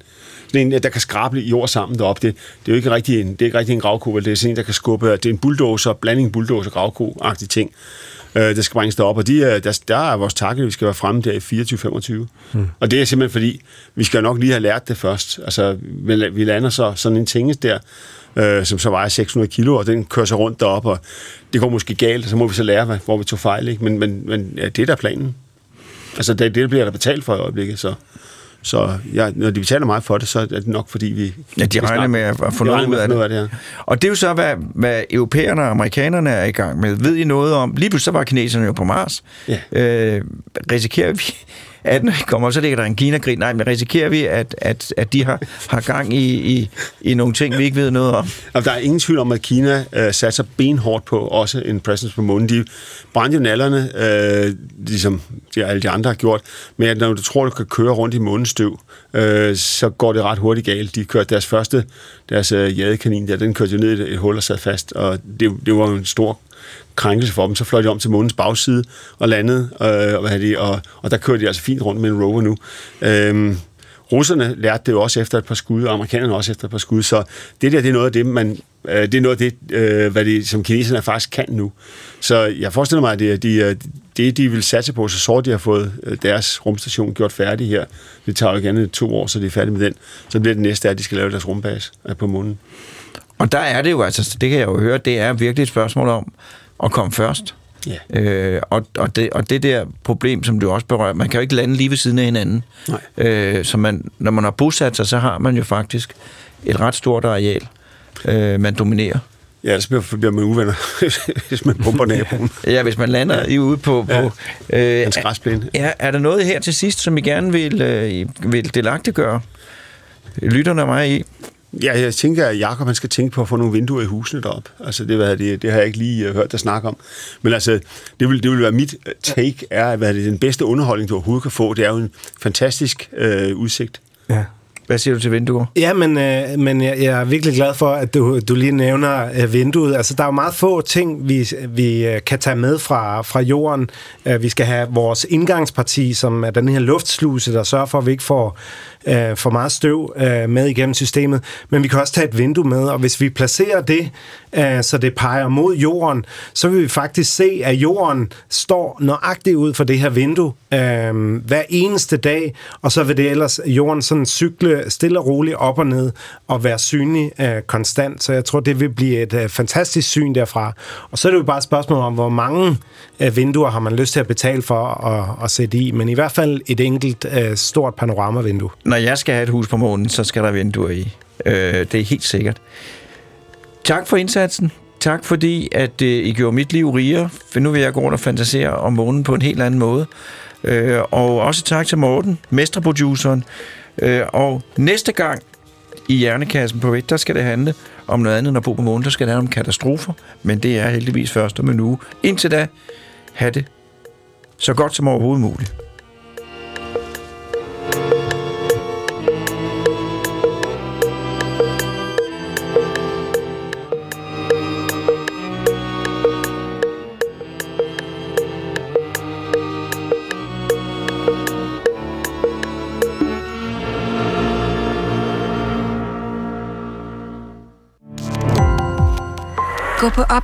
Sådan en, der kan skrabe jord sammen deroppe. Det, det er jo ikke rigtig en, det er ikke rigtig en gravko, det er sådan en, der kan skubbe, det er en bulldozer, blanding bulldozer gravko-agtig ting øh, der skal bringes derop, og de, der, der er vores takke, vi skal være fremme der i 24-25. Mm. Og det er simpelthen fordi, vi skal nok lige have lært det først. Altså, vi, vi lander så sådan en tinges der, øh, som så vejer 600 kilo, og den kører sig rundt derop, og det går måske galt, og så må vi så lære, hvor vi tog fejl. Ikke? Men, men, men ja, det er der planen. Altså, det, det bliver der betalt for i øjeblikket, så... Så ja, når de betaler meget for det, så er det nok, fordi vi... Ja, de regner med at få noget ud af det. Af det ja. Og det er jo så, hvad, hvad europæerne og amerikanerne er i gang med. Ved I noget om... Lige pludselig så var kineserne jo på Mars. Ja. Øh, risikerer vi at når I kommer, så ligger der en kinagrin. Nej, men risikerer vi, at, at, at de har, har gang i, i, i nogle ting, vi ikke ved noget om? Der er ingen tvivl om, at Kina øh, satser benhårdt på også en presence på månen. De brændte jo nallerne, øh, ligesom de, alle de andre har gjort, men at når du tror, du kan køre rundt i månestøv, øh, så går det ret hurtigt galt. De kørte deres første, deres øh, jadekanin der, den kørte jo ned i et, et hul og sad fast, og det, det var en stor krænkelse for dem. Så fløj de om til månens bagside og landede, øh, og, hvad de, og, og der kørte de altså fint rundt med en rover nu. Øh, russerne lærte det jo også efter et par skud, og amerikanerne også efter et par skud, så det der, det er noget af det, man, øh, det er noget af det, øh, hvad de, som kineserne faktisk kan nu. Så jeg forestiller mig, at det, de, øh, det, de vil satse på, så så de har fået øh, deres rumstation gjort færdig her. Det tager jo gerne to år, så de er færdige med den. Så bliver det næste, at de skal lave deres rumbase øh, på månen. Og der er det jo, altså, det kan jeg jo høre, det er virkelig et spørgsmål om at komme først. Yeah. Øh, og, og, det, og det der problem, som du også berører, man kan jo ikke lande lige ved siden af hinanden. Nej. Øh, så man, når man har bosat sig, så har man jo faktisk et ret stort areal, øh, man dominerer. Ja, så bliver man uvenner, <laughs> hvis man pumper <laughs> naboen. ja, hvis man lander ja. i ude på... på ja, øh, en græsplæne. Ja, er der noget her til sidst, som I gerne vil, øh, vil delagtiggøre lytterne og mig i? Ja, jeg tænker, at Jacob han skal tænke på at få nogle vinduer i husene derop. Altså, det, hvad det, det har jeg ikke lige uh, hørt dig snakke om. Men altså, det vil, det vil være mit øh, take, er, hvad det, den bedste underholdning, du overhovedet kan få. Det er jo en fantastisk uh, udsigt. Ja. Hvad siger du til vinduer? Ja, men, øh, men jeg, jeg er virkelig glad for, at du, du lige nævner øh, vinduet. Altså, der er jo meget få ting, vi, vi øh, kan tage med fra, fra jorden. Øh, vi skal have vores indgangsparti, som er den her luftsluse, der sørger for, at vi ikke får øh, for meget støv øh, med igennem systemet. Men vi kan også tage et vindue med, og hvis vi placerer det, øh, så det peger mod jorden, så vil vi faktisk se, at jorden står nøjagtigt ud for det her vindue øh, hver eneste dag, og så vil det ellers jorden sådan cykle stille og roligt op og ned og være synlig øh, konstant. Så jeg tror, det vil blive et øh, fantastisk syn derfra. Og så er det jo bare et spørgsmål om, hvor mange øh, vinduer har man lyst til at betale for at, at sætte i, men i hvert fald et enkelt øh, stort panoramavindue når jeg skal have et hus på månen, så skal der vinduer i. Øh, det er helt sikkert. Tak for indsatsen. Tak fordi, at øh, I gjorde mit liv rigere. For nu vil jeg gå rundt og fantasere om månen på en helt anden måde. Øh, og også tak til Morten, mesterproduceren. Øh, og næste gang i Hjernekassen på vægt, der skal det handle om noget andet, når bo på månen, der skal det handle om katastrofer, men det er heldigvis først om en uge. Indtil da, have det så godt som overhovedet muligt.